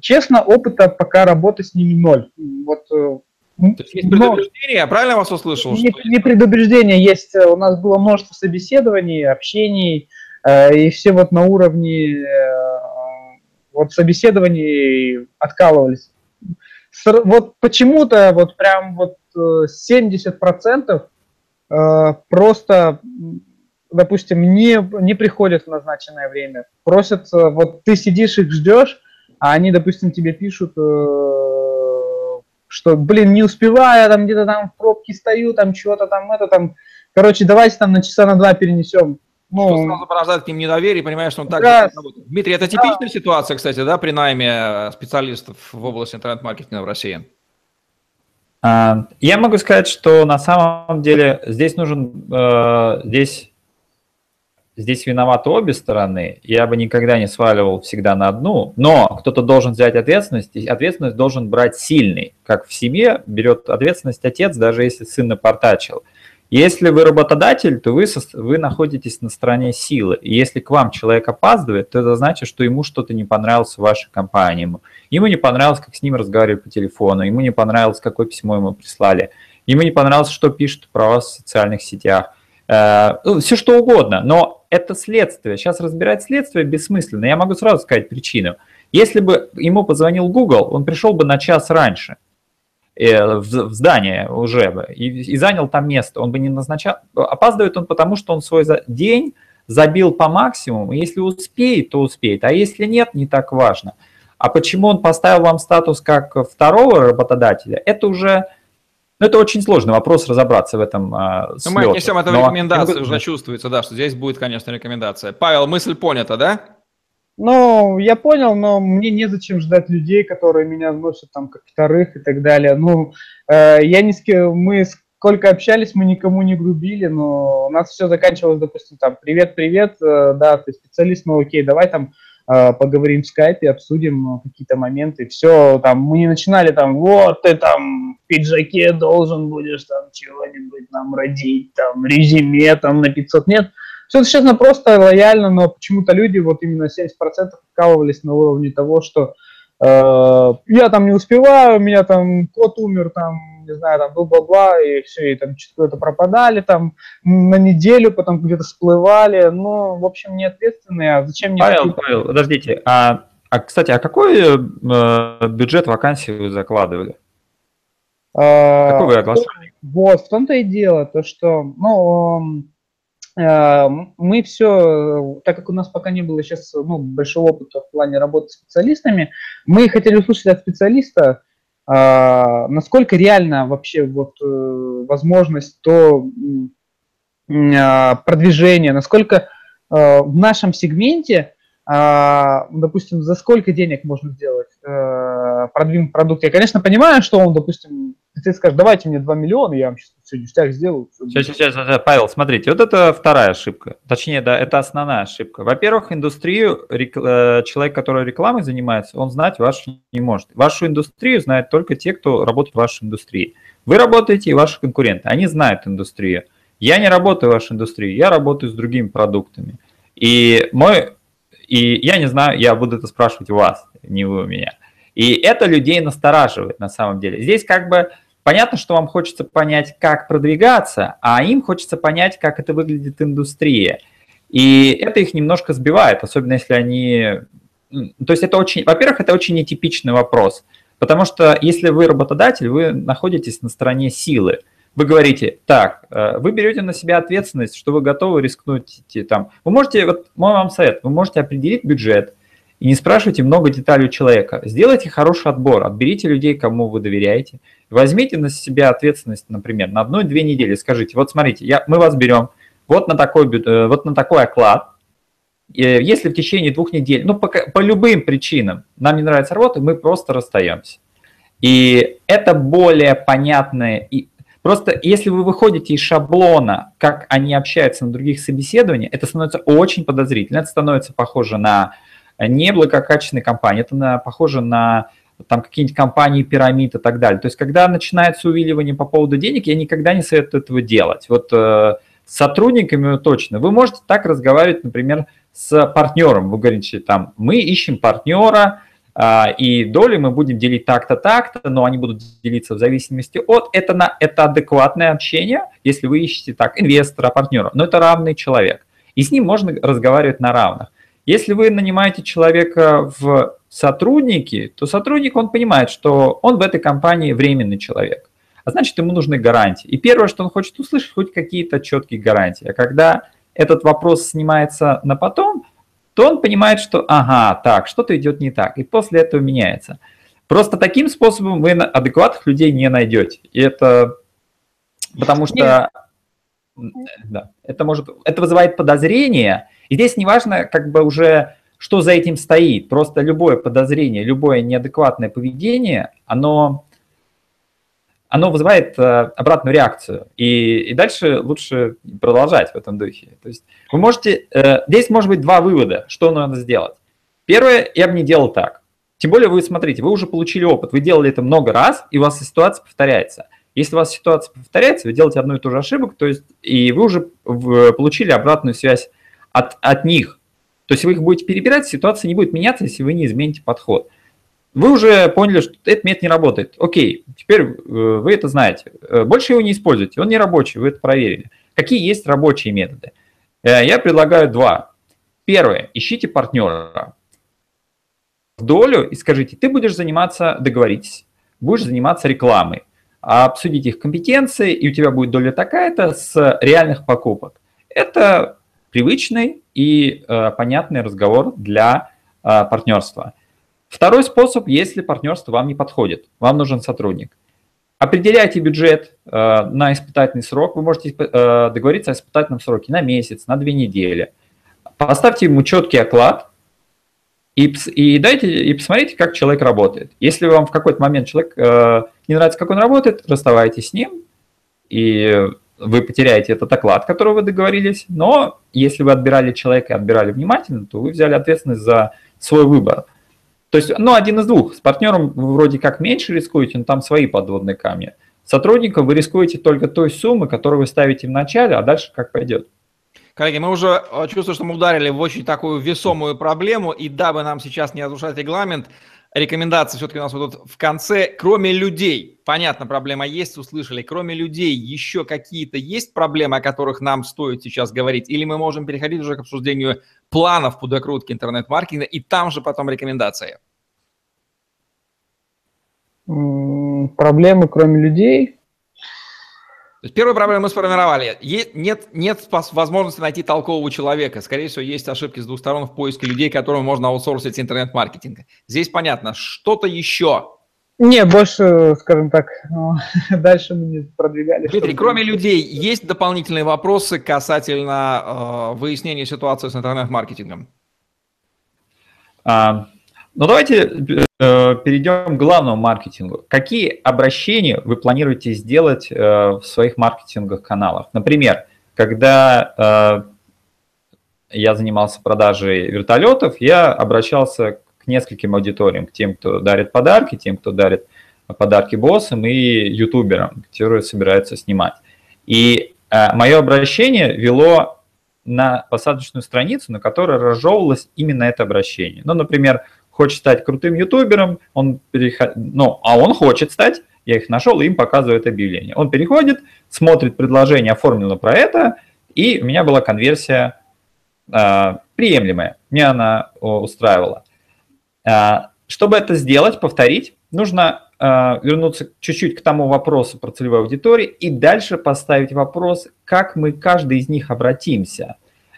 честно, опыта пока работы с ними ноль. Вот э, то есть есть предубеждение, я правильно вас услышал? Не, не предубеждение, есть, у нас было множество собеседований, общений, э, и все вот на уровне э, вот собеседований откалывались. Вот почему-то вот прям вот 70% э, просто, допустим, не, не приходят в назначенное время. Просят, вот ты сидишь их ждешь, а они, допустим, тебе пишут, что, блин, не успеваю, там где-то там в пробке стою, там чего-то там, это там, короче, давайте там на часа на два перенесем. Ну, что сразу порождает к ним недоверие, понимаешь, что он так да. работает. Дмитрий, это типичная да. ситуация, кстати, да, при найме э, специалистов в области интернет-маркетинга в России? А, я могу сказать, что на самом деле здесь нужен, э, здесь, здесь виноваты обе стороны. Я бы никогда не сваливал всегда на одну, но кто-то должен взять ответственность, и ответственность должен брать сильный. Как в семье берет ответственность отец, даже если сын напортачил. Если вы работодатель, то вы, вы находитесь на стороне силы. И если к вам человек опаздывает, то это значит, что ему что-то не понравилось в вашей компании. Ему, ему не понравилось, как с ним разговаривали по телефону, ему не понравилось, какое письмо ему прислали, ему не понравилось, что пишут про вас в социальных сетях. Э, ну, все что угодно, но это следствие. Сейчас разбирать следствие бессмысленно. Я могу сразу сказать причину. Если бы ему позвонил Google, он пришел бы на час раньше. Э, в, в здание уже бы и, и занял там место. Он бы не назначал. Опаздывает он потому, что он свой за, день забил по максимуму. Если успеет, то успеет. А если нет, не так важно. А почему он поставил вам статус как второго работодателя, это уже ну, это очень сложный вопрос разобраться в этом. Э, ну, мы отнесем это в рекомендации, уже чувствуется, да, что здесь будет, конечно, рекомендация. Павел, мысль понята, да? Ну, я понял, но мне незачем ждать людей, которые меня вносят там как вторых и так далее. Ну, э, я ни с кем, мы сколько общались, мы никому не грубили, но у нас все заканчивалось, допустим, там, привет-привет, э, да, ты специалист, ну окей, давай там э, поговорим в скайпе, обсудим какие-то моменты, все, там, мы не начинали там, вот, ты там в пиджаке должен будешь там чего-нибудь нам родить, там, резюме там на 500, нет, Все честно, просто лояльно, но почему-то люди, вот именно 70% вкалывались на уровне того, что э, я там не успеваю, у меня там кот умер, там, не знаю, там, бла-бла-бла, и все, и там что-то пропадали там на неделю, потом где-то всплывали, ну, в общем, не ответственные, а зачем мне... Павел, Павел, подождите, а, а, кстати, а какой э, бюджет вакансии вы закладывали? А, Какой вы оглашали? Вот, в том-то и дело, то что, ну, мы все, так как у нас пока не было сейчас ну, большого опыта в плане работы с специалистами, мы хотели услышать от специалиста, а, насколько реально вообще вот э, возможность то продвижение, насколько э, в нашем сегменте допустим, за сколько денег можно сделать э, продвинуть продукт. Я, конечно, понимаю, что он, допустим, ты скажешь, давайте мне 2 миллиона, я вам сейчас все ништяк сделаю. Сейчас, сейчас, сейчас, Павел, смотрите, вот это вторая ошибка. Точнее, да, это основная ошибка. Во-первых, индустрию, э, человек, который рекламой занимается, он знать вашу не может. Вашу индустрию знают только те, кто работает в вашей индустрии. Вы работаете и ваши конкуренты, они знают индустрию. Я не работаю в вашей индустрии, я работаю с другими продуктами. И мой и я не знаю, я буду это спрашивать у вас, не вы у меня. И это людей настораживает на самом деле. Здесь как бы понятно, что вам хочется понять, как продвигаться, а им хочется понять, как это выглядит индустрия. И это их немножко сбивает, особенно если они... То есть это очень... Во-первых, это очень нетипичный вопрос, потому что если вы работодатель, вы находитесь на стороне силы – вы говорите, так, э, вы берете на себя ответственность, что вы готовы рискнуть там. Вы можете, вот мой вам совет, вы можете определить бюджет и не спрашивайте много деталей у человека. Сделайте хороший отбор, отберите людей, кому вы доверяете. Возьмите на себя ответственность, например, на одну-две недели. Скажите, вот смотрите, я, мы вас берем вот на такой, э, вот на такой оклад. Если в течение двух недель, ну, по, по любым причинам нам не нравится работа, мы просто расстаемся. И это более понятное и Просто если вы выходите из шаблона, как они общаются на других собеседованиях, это становится очень подозрительно. Это становится похоже на неблагокачественные компании, это на, похоже на там какие-нибудь компании пирамид и так далее. То есть, когда начинается увиливание по поводу денег, я никогда не советую этого делать. Вот э, с сотрудниками точно. Вы можете так разговаривать, например, с партнером. Вы говорите, там, мы ищем партнера, и доли мы будем делить так-то, так-то, но они будут делиться в зависимости от, это, на, это адекватное общение, если вы ищете так, инвестора, партнера, но это равный человек, и с ним можно разговаривать на равных. Если вы нанимаете человека в сотрудники, то сотрудник, он понимает, что он в этой компании временный человек, а значит, ему нужны гарантии. И первое, что он хочет услышать, хоть какие-то четкие гарантии. А когда этот вопрос снимается на потом, то он понимает, что ага, так, что-то идет не так, и после этого меняется. Просто таким способом вы адекватных людей не найдете. И это потому что да, это может, это вызывает подозрение, и здесь неважно, как бы уже, что за этим стоит, просто любое подозрение, любое неадекватное поведение, оно оно вызывает э, обратную реакцию. И, и дальше лучше продолжать в этом духе. То есть вы можете... Э, здесь может быть два вывода, что надо сделать. Первое, я бы не делал так. Тем более вы смотрите, вы уже получили опыт, вы делали это много раз, и у вас ситуация повторяется. Если у вас ситуация повторяется, вы делаете одну и ту же ошибку, то есть и вы уже получили обратную связь от, от них. То есть вы их будете перебирать, ситуация не будет меняться, если вы не измените подход. Вы уже поняли, что этот метод не работает. Окей, теперь э, вы это знаете. Э, больше его не используйте, он не рабочий, вы это проверили. Какие есть рабочие методы? Э, я предлагаю два. Первое, ищите партнера в долю и скажите, ты будешь заниматься, договоритесь, будешь заниматься рекламой, обсудить их компетенции, и у тебя будет доля такая-то с реальных покупок. Это привычный и э, понятный разговор для э, партнерства. Второй способ, если партнерство вам не подходит, вам нужен сотрудник. Определяйте бюджет э, на испытательный срок. Вы можете э, договориться о испытательном сроке на месяц, на две недели. Поставьте ему четкий оклад и, и дайте и посмотрите, как человек работает. Если вам в какой-то момент человек э, не нравится, как он работает, расставайтесь с ним, и вы потеряете этот оклад, который вы договорились. Но если вы отбирали человека и отбирали внимательно, то вы взяли ответственность за свой выбор. То есть, ну, один из двух. С партнером вы вроде как меньше рискуете, но там свои подводные камни. С сотрудником вы рискуете только той суммы, которую вы ставите в начале, а дальше как пойдет. Коллеги, мы уже э, чувствуем, что мы ударили в очень такую весомую проблему, и дабы нам сейчас не разрушать регламент, рекомендации все-таки у нас вот тут в конце. Кроме людей, понятно, проблема есть, услышали, кроме людей еще какие-то есть проблемы, о которых нам стоит сейчас говорить? Или мы можем переходить уже к обсуждению планов по докрутке интернет-маркетинга и там же потом рекомендации? Проблемы, кроме людей, то есть первую проблему мы сформировали. Нет, нет возможности найти толкового человека. Скорее всего, есть ошибки с двух сторон в поиске людей, которым можно аутсорсить интернет-маркетинг. Здесь понятно. Что-то еще? Не, больше, скажем так, ну, дальше мы не продвигали. Дмитрий, кроме людей, есть дополнительные вопросы касательно э, выяснения ситуации с интернет-маркетингом? А, ну, давайте э, перейдем к главному маркетингу. Какие обращения вы планируете сделать э, в своих маркетинговых каналах? Например, когда э, я занимался продажей вертолетов, я обращался к нескольким аудиториям, к тем, кто дарит подарки, тем, кто дарит подарки боссам и ютуберам, которые собираются снимать. И э, мое обращение вело на посадочную страницу, на которой разжевывалось именно это обращение. Ну, например, хочет стать крутым ютубером, он переход... ну, а он хочет стать, я их нашел, и им показывает объявление. Он переходит, смотрит предложение, оформлено про это, и у меня была конверсия э, приемлемая, мне она устраивала. Э, чтобы это сделать, повторить, нужно э, вернуться чуть-чуть к тому вопросу про целевой аудитории и дальше поставить вопрос, как мы каждый из них обратимся.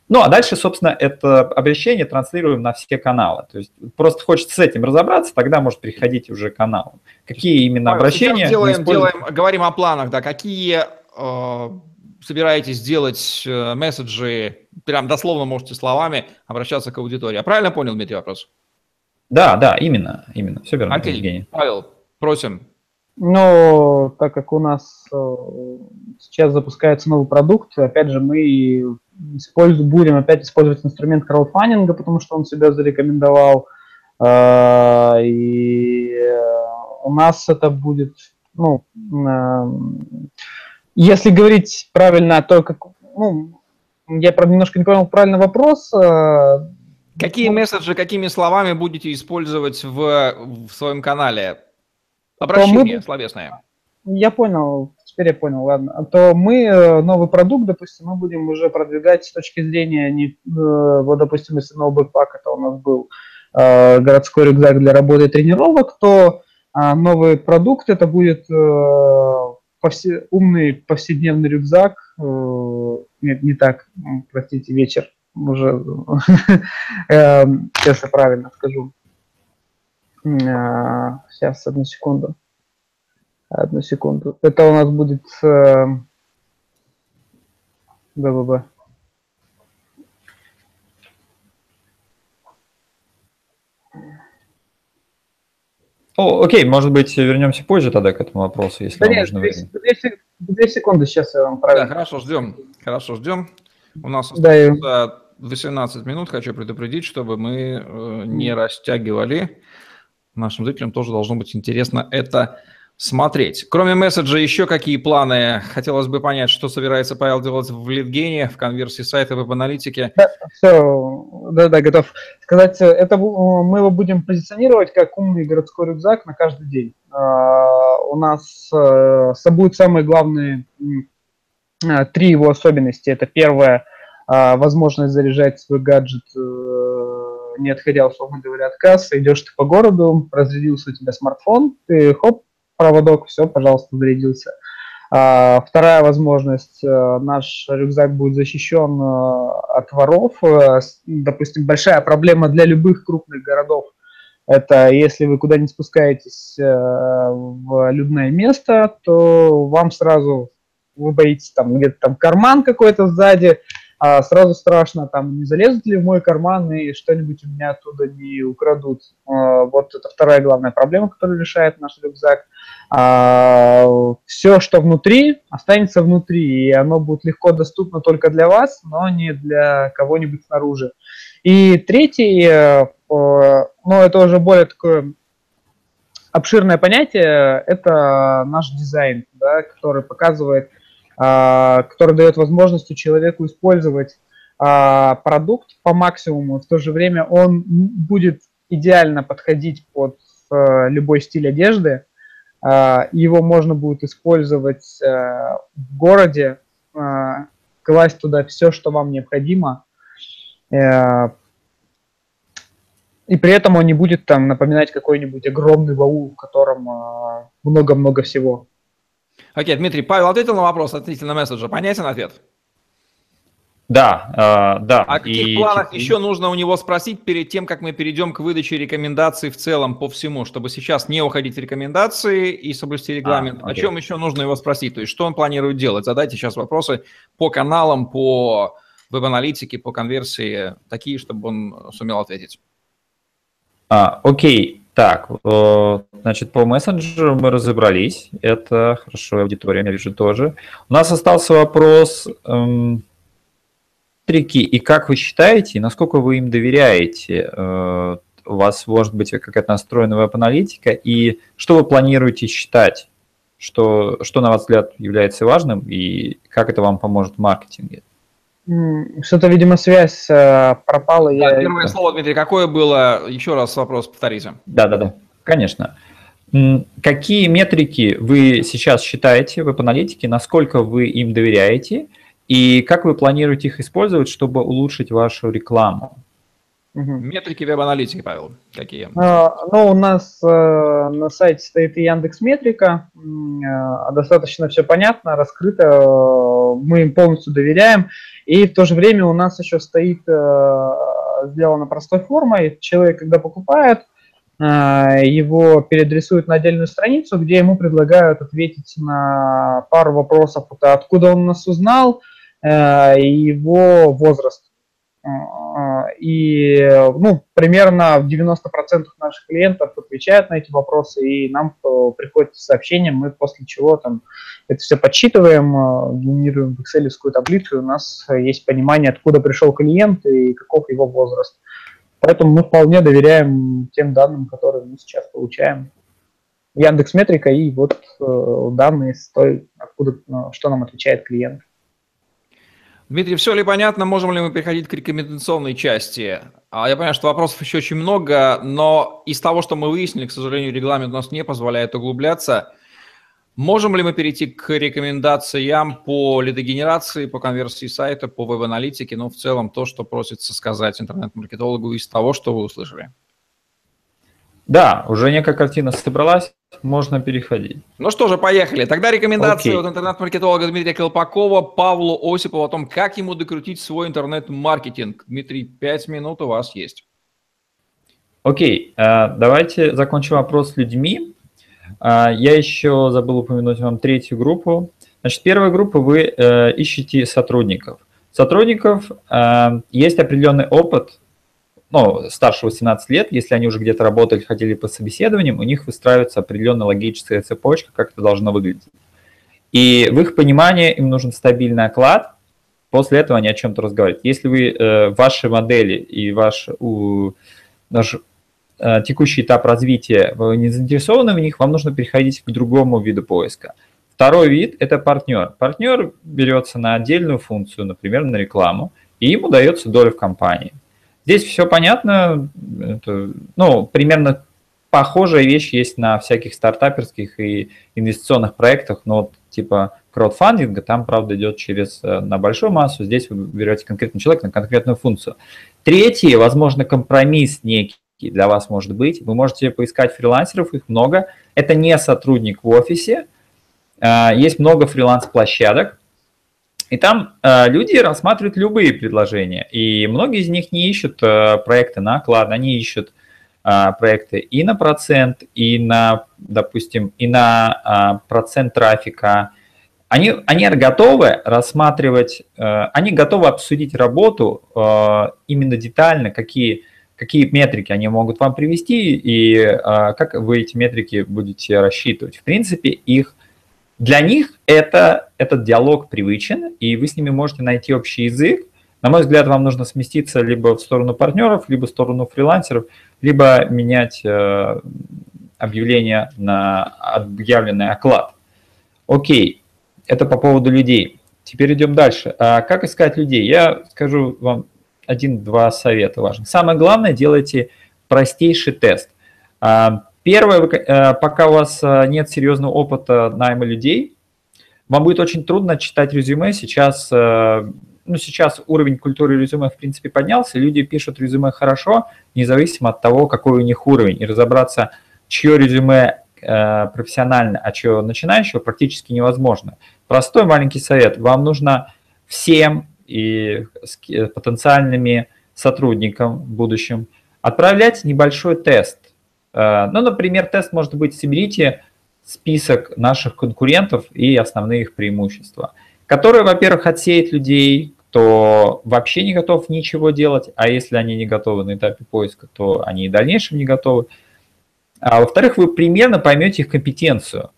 Ну, а дальше, собственно, это обращение транслируем на все каналы. То есть просто хочется с этим разобраться, тогда может переходить уже к каналам. Какие именно Павел, обращения? Делаем, делаем, говорим о планах, да, какие э, собираетесь делать э, месседжи, прям дословно можете словами обращаться к аудитории. Я правильно понял, Дмитрий, вопрос? Да, да, именно, именно, все верно, Окей, Евгений. Павел, просим. Ну, так как у нас э, сейчас запускается новый продукт, опять же, мы используем, будем опять использовать инструмент краудфандинга, потому что он себя зарекомендовал. Э, и у нас это будет, ну, э, если говорить правильно, то как, ну, я, правда, немножко не понял правильный вопрос. Э, Какие месседжи, какими словами будете использовать в, в своем канале? Обращение мы, словесное. Я понял теперь я понял, ладно. То мы э, новый продукт, допустим, мы будем уже продвигать с точки зрения, не, э, вот, допустим, если новый пак, это у нас был э, городской рюкзак для работы и тренировок, то новый продукт это будет повсе, умный повседневный рюкзак, нет, не так, простите, вечер, уже, сейчас я правильно скажу. Сейчас, одну секунду. Одну секунду. Это у нас будет э, БББ. О, окей, может быть, вернемся позже тогда к этому вопросу, если да вам нет, нужно две, время. Две, две секунды сейчас я вам правильно. Да, хорошо, ждем. Хорошо, ждем. У нас остается да, 18 минут, хочу предупредить, чтобы мы э, не растягивали. Нашим зрителям тоже должно быть интересно это смотреть. Кроме месседжа, еще какие планы? Хотелось бы понять, что собирается Павел делать в Литгене, в конверсии сайта веб-аналитики. Да, все, да, да, готов сказать. Это мы его будем позиционировать как умный городской рюкзак на каждый день. А, у нас а, будет самые главные а, три его особенности. Это первое, возможность заряжать свой гаджет э, не отходя, условно говоря, от кассы, идешь ты по городу, разрядился у тебя смартфон, ты хоп, проводок, все, пожалуйста, зарядился. А, вторая возможность, э, наш рюкзак будет защищен э, от воров. Э, допустим, большая проблема для любых крупных городов это если вы куда-нибудь спускаетесь в людное место, то вам сразу, вы боитесь там где-то там карман какой-то сзади, а сразу страшно, там, не залезут ли в мой карман и что-нибудь у меня оттуда не украдут. Вот это вторая главная проблема, которую решает наш рюкзак а, все, что внутри, останется внутри, и оно будет легко доступно только для вас, но не для кого-нибудь снаружи. И третий, э, ну это уже более такое обширное понятие, это наш дизайн, да, который показывает, а, который дает возможность человеку использовать а, продукт по максимуму, в то же время он будет идеально подходить под а, любой стиль одежды. А, его можно будет использовать а, в городе, а, класть туда все, что вам необходимо. А, и при этом он не будет там напоминать какой-нибудь огромный баул, в котором много-много всего. Окей, Дмитрий, Павел ответил на вопрос относительно месседжа. Понятен ответ? Да, э, да. О каких и... планах еще нужно у него спросить перед тем, как мы перейдем к выдаче рекомендаций в целом по всему, чтобы сейчас не уходить в рекомендации и соблюсти а, регламент? А, о чем еще нужно его спросить? То есть что он планирует делать? Задайте сейчас вопросы по каналам, по веб-аналитике, по конверсии, такие, чтобы он сумел ответить. А, окей, так, э, значит, по мессенджеру мы разобрались. Это хорошо, аудитория, я вижу тоже. У нас остался вопрос... Эм метрики, и как вы считаете, насколько вы им доверяете? Э, у вас может быть какая-то настроенная веб-аналитика, и что вы планируете считать? Что, что, на ваш взгляд, является важным, и как это вам поможет в маркетинге? Что-то, видимо, связь э, пропала. Да, я... Первое слово, Дмитрий, какое было? Еще раз вопрос повторите. Да-да-да, конечно. Какие метрики вы сейчас считаете в аналитике, насколько вы им доверяете – и как вы планируете их использовать, чтобы улучшить вашу рекламу? Метрики веб-аналитики, Павел, какие? А, ну, у нас э, на сайте стоит и Яндекс Метрика, э, достаточно все понятно, раскрыто, э, мы им полностью доверяем, и в то же время у нас еще стоит э, сделано простой формой, человек, когда покупает, э, его переадресуют на отдельную страницу, где ему предлагают ответить на пару вопросов, это откуда он нас узнал, Э, его возраст. Э, и ну, примерно в 90% наших клиентов отвечают на эти вопросы, и нам приходит сообщение, мы после чего там это все подсчитываем, э, генерируем в Excel таблицу, и у нас есть понимание, откуда пришел клиент и каков его возраст. Поэтому мы вполне доверяем тем данным, которые мы сейчас получаем. Яндекс Метрика и вот данные с той, откуда, что нам отвечает клиент. Дмитрий, все ли понятно? Можем ли мы переходить к рекомендационной части? А я понимаю, что вопросов еще очень много, но из того, что мы выяснили, к сожалению, регламент у нас не позволяет углубляться. Можем ли мы перейти к рекомендациям по лидогенерации, по конверсии сайта, по веб-аналитике, ну, в целом то, что просится сказать интернет-маркетологу из того, что вы услышали? Да, уже некая картина собралась, можно переходить. Ну что же, поехали. Тогда рекомендации Окей. от интернет-маркетолога Дмитрия Колпакова Павлу Осипову о том, как ему докрутить свой интернет-маркетинг. Дмитрий, пять минут у вас есть. Окей, э, давайте закончим вопрос с людьми. Э, я еще забыл упомянуть вам третью группу. Значит, первая группа, вы э, ищете сотрудников. Сотрудников есть определенный опыт, ну, старше 18 лет, если они уже где-то работали, ходили по собеседованиям, у них выстраивается определенная логическая цепочка, как это должно выглядеть. И в их понимании им нужен стабильный оклад, после этого они о чем-то разговаривают. Если вы э, ваши модели и ваш, у, наш э, текущий этап развития, вы не заинтересованы в них, вам нужно переходить к другому виду поиска. Второй вид – это партнер. Партнер берется на отдельную функцию, например, на рекламу, и ему дается доля в компании. Здесь все понятно. Это, ну, примерно похожая вещь есть на всяких стартаперских и инвестиционных проектах, но вот типа краудфандинга, там, правда, идет через э, на большую массу, здесь вы берете конкретный человек на конкретную функцию. Третий, возможно, компромисс некий для вас может быть. Вы можете поискать фрилансеров, их много. Это не сотрудник в офисе. А, есть много фриланс-площадок, и там э, люди рассматривают любые предложения. И многие из них не ищут э, проекты на оклад, они ищут э, проекты и на процент, и на, допустим, и на э, процент трафика. Они, они готовы рассматривать, э, они готовы обсудить работу э, именно детально, какие, какие метрики они могут вам привести и э, как вы эти метрики будете рассчитывать. В принципе, их для них это, этот диалог привычен, и вы с ними можете найти общий язык. На мой взгляд, вам нужно сместиться либо в сторону партнеров, либо в сторону фрилансеров, либо менять э, объявление на объявленный оклад. Окей, это по поводу людей. теперь идем дальше. А как искать людей? Я скажу вам один-два совета важных. Самое главное, делайте простейший тест. А, первое, э, пока у вас э, нет серьезного опыта найма людей, вам будет очень трудно читать резюме. Сейчас, э, ну, сейчас уровень культуры резюме, в принципе, поднялся. Люди пишут резюме хорошо, независимо от того, какой у них уровень. И разобраться, чье резюме профессионально, а чье начинающего, практически невозможно. Простой маленький совет. Вам нужно всем и потенциальными сотрудникам в будущем отправлять небольшой тест. Э, ну, например, тест может быть «Соберите список наших конкурентов и основные их преимущества», который, во-первых, отсеет людей, кто вообще не готов ничего делать, а если они не готовы на этапе поиска, то они и в дальнейшем не готовы. А во-вторых, вы примерно поймете их компетенцию.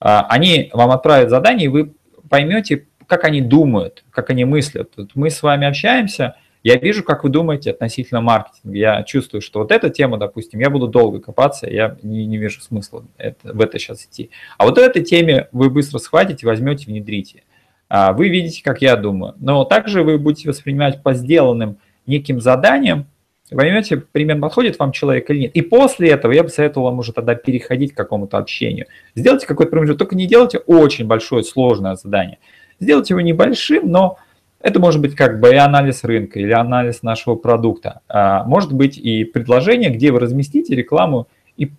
А, они вам отправят задание, и вы поймете, как они думают, как они мыслят. Вот мы с вами общаемся, я вижу, как вы думаете относительно маркетинга. Я чувствую, что вот эта тема, допустим, я буду долго копаться, я не, не вижу смысла это, в это сейчас идти. А вот этой теме вы быстро схватите, возьмете, внедрите. А вы видите, как я думаю. Но также вы будете воспринимать по сделанным неким заданиям, поймете, примерно подходит вам человек или нет. И после этого я бы советовал вам уже тогда переходить к какому-то общению. Сделайте какой-то промежуток, только не делайте очень большое, сложное задание. Сделайте его небольшим, но это может быть как бы и анализ рынка или анализ нашего продукта. А может быть и предложение, где вы разместите рекламу и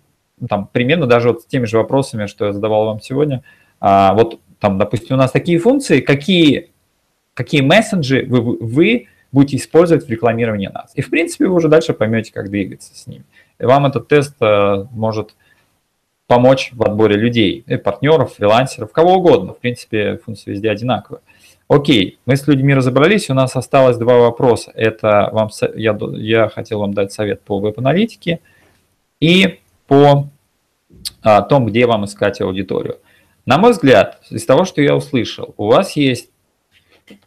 там примерно даже вот с теми же вопросами, что я задавал вам сегодня. А, вот там, допустим, у нас такие функции, какие, какие месседжи вы, вы будете использовать в рекламировании нас. И, в принципе, вы уже дальше поймете, как двигаться с ними. И вам этот тест а, может помочь в отборе людей, партнеров, фрилансеров, кого угодно. В принципе, функции везде одинаковые. Окей, мы с людьми разобрались, у нас осталось два вопроса. Это вам, я, я хотел вам дать совет по веб-аналитике и по а, том, где вам искать аудиторию. На мой взгляд, из того, что я услышал, у вас есть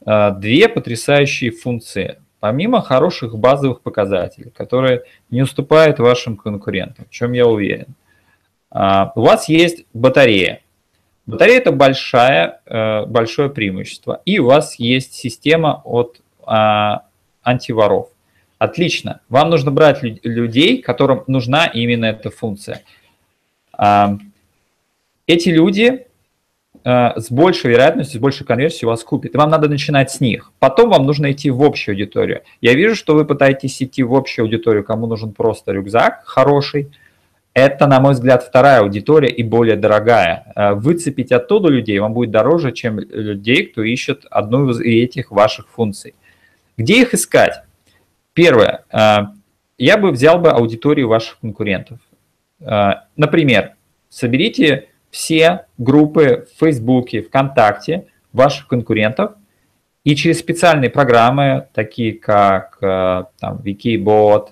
а, две потрясающие функции. Помимо хороших базовых показателей, которые не уступают вашим конкурентам, в чем я уверен. А, у вас есть батарея. Батарея – это большая, э, большое преимущество. И у вас есть система от а, антиворов. Отлично. Вам нужно брать людей, которым нужна именно эта функция. А, эти люди э, с большей вероятностью, с большей конверсией вас купят. И вам надо начинать с них. Потом вам нужно идти в общую аудиторию. Я вижу, что вы пытаетесь идти в общую аудиторию, кому нужен просто рюкзак хороший – это, на мой взгляд, вторая аудитория и более дорогая. Э, выцепить оттуда людей вам будет дороже, чем людей, кто ищет одну из этих ваших функций. Где их искать? Первое. Э, я бы взял бы аудиторию ваших конкурентов. Э, например, соберите все группы в Фейсбуке, ВКонтакте ваших конкурентов и через специальные программы, такие как там, Wikibot,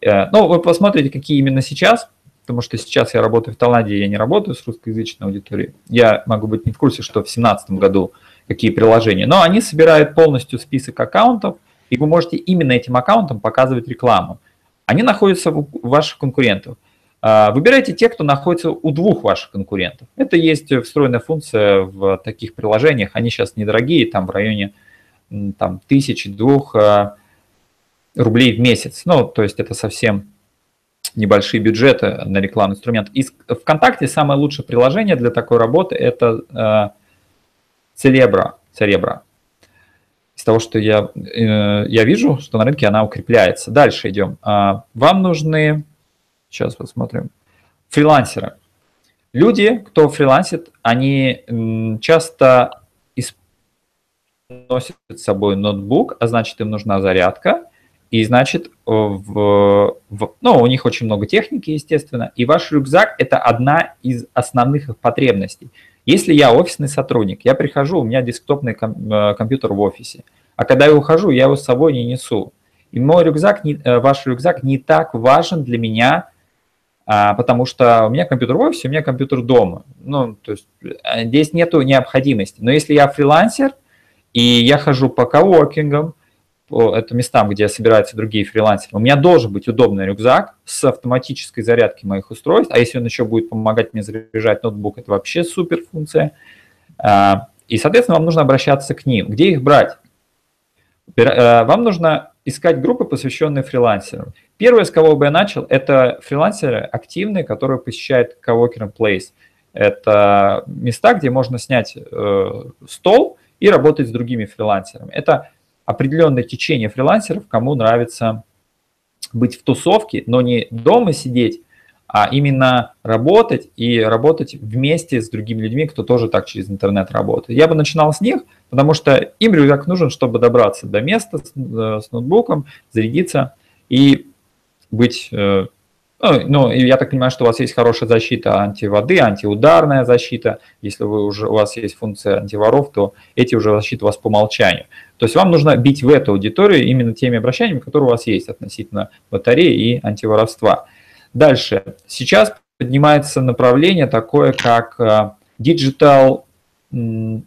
ну, вы посмотрите, какие именно сейчас потому что сейчас я работаю в Таиланде, я не работаю с русскоязычной аудиторией. Я могу быть не в курсе, что в 2017 году какие приложения, но они собирают полностью список аккаунтов, и вы можете именно этим аккаунтам показывать рекламу. Они находятся у ваших конкурентов. А, выбирайте те, кто находится у двух ваших конкурентов. Это есть встроенная функция в таких приложениях. Они сейчас недорогие, там в районе там, тысячи-двух а, рублей в месяц. Ну, то есть это совсем небольшие бюджеты на рекламный инструмент. И ВКонтакте самое лучшее приложение для такой работы – это. Э, Celebra. Из того, что я, э, я вижу, что на рынке она укрепляется. Дальше идем. А, вам нужны, сейчас посмотрим, фрилансеры. Люди, кто фрилансит, они часто носят с собой ноутбук, а значит им нужна зарядка – и значит, в, в, ну, у них очень много техники, естественно, и ваш рюкзак – это одна из основных их потребностей. Если я офисный сотрудник, я прихожу, у меня десктопный ком, э, компьютер в офисе, а когда я ухожу, я его с собой не несу. И мой рюкзак, не, э, ваш рюкзак не так важен для меня, а, потому что у меня компьютер в офисе, у меня компьютер дома. Ну, то есть э, здесь нету необходимости. Но если я фрилансер, и я хожу по коворкингам, это местам, где собираются другие фрилансеры, у меня должен быть удобный рюкзак с автоматической зарядкой моих устройств, а если он еще будет помогать мне заряжать ноутбук, это вообще супер функция. А, И, соответственно, вам нужно обращаться к ним. Где их брать? Э, вам нужно искать группы, посвященные фрилансерам. Первое, с кого бы я начал, это фрилансеры активные, которые посещают Coworking Place. Это места, где можно снять э, стол и работать с другими фрилансерами. Это определенное течение фрилансеров, кому нравится быть в тусовке, но не дома сидеть, а именно работать и работать вместе с другими людьми, кто тоже так через интернет работает. Я бы начинал с них, потому что им рюкзак нужен, чтобы добраться до места с, э, с ноутбуком, зарядиться и быть... Э, ну, ну, я так понимаю, что у вас есть хорошая защита антиводы, антиударная защита. Если вы уже, у вас есть функция антиворов, то эти уже защиты у вас по умолчанию. То есть вам нужно бить в эту аудиторию именно теми обращениями, которые у вас есть относительно батареи и антиворовства. Дальше. Сейчас поднимается направление такое, как э, digital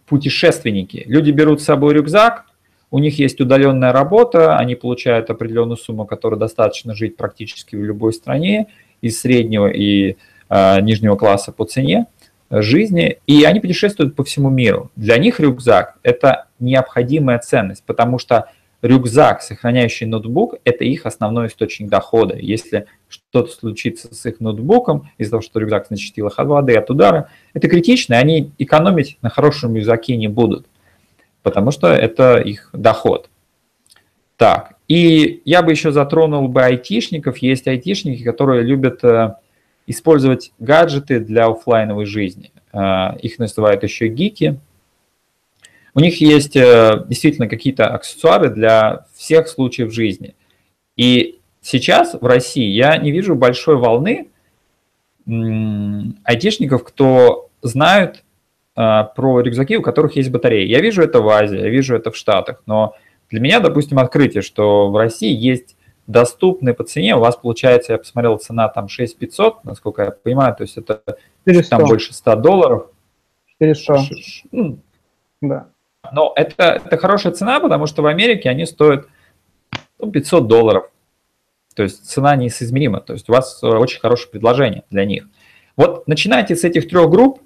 путешественники. Люди берут с собой рюкзак, у них есть удаленная работа, они получают определенную сумму, которая достаточно жить практически в любой стране, из среднего и э, нижнего класса по цене жизни, и они путешествуют по всему миру. Для них рюкзак – это необходимая ценность, потому что рюкзак, сохраняющий ноутбук, это их основной источник дохода. Если что-то случится с их ноутбуком из-за того, что рюкзак защитил их от воды, от удара, это критично, и они экономить на хорошем рюкзаке не будут, потому что это их доход. Так, и я бы еще затронул бы айтишников. Есть айтишники, которые любят э, использовать гаджеты для офлайновой жизни. Э, их называют еще гики. У них есть э, действительно какие-то аксессуары для всех случаев жизни. И сейчас в России я не вижу большой волны айтишников, кто знают про рюкзаки, у которых есть батареи. Я вижу это в Азии, я вижу это в Штатах, но для меня, допустим, открытие, что в России есть доступные по цене, у вас получается, я посмотрел, цена там 6500, насколько я понимаю, то есть это 400. там больше 100 долларов. 400. Ну, да. Но это, это хорошая цена, потому что в Америке они стоят ну, 500 долларов. То есть цена несоизмерима. То есть у вас э, очень хорошее предложение для них. Вот начинайте с этих трех групп,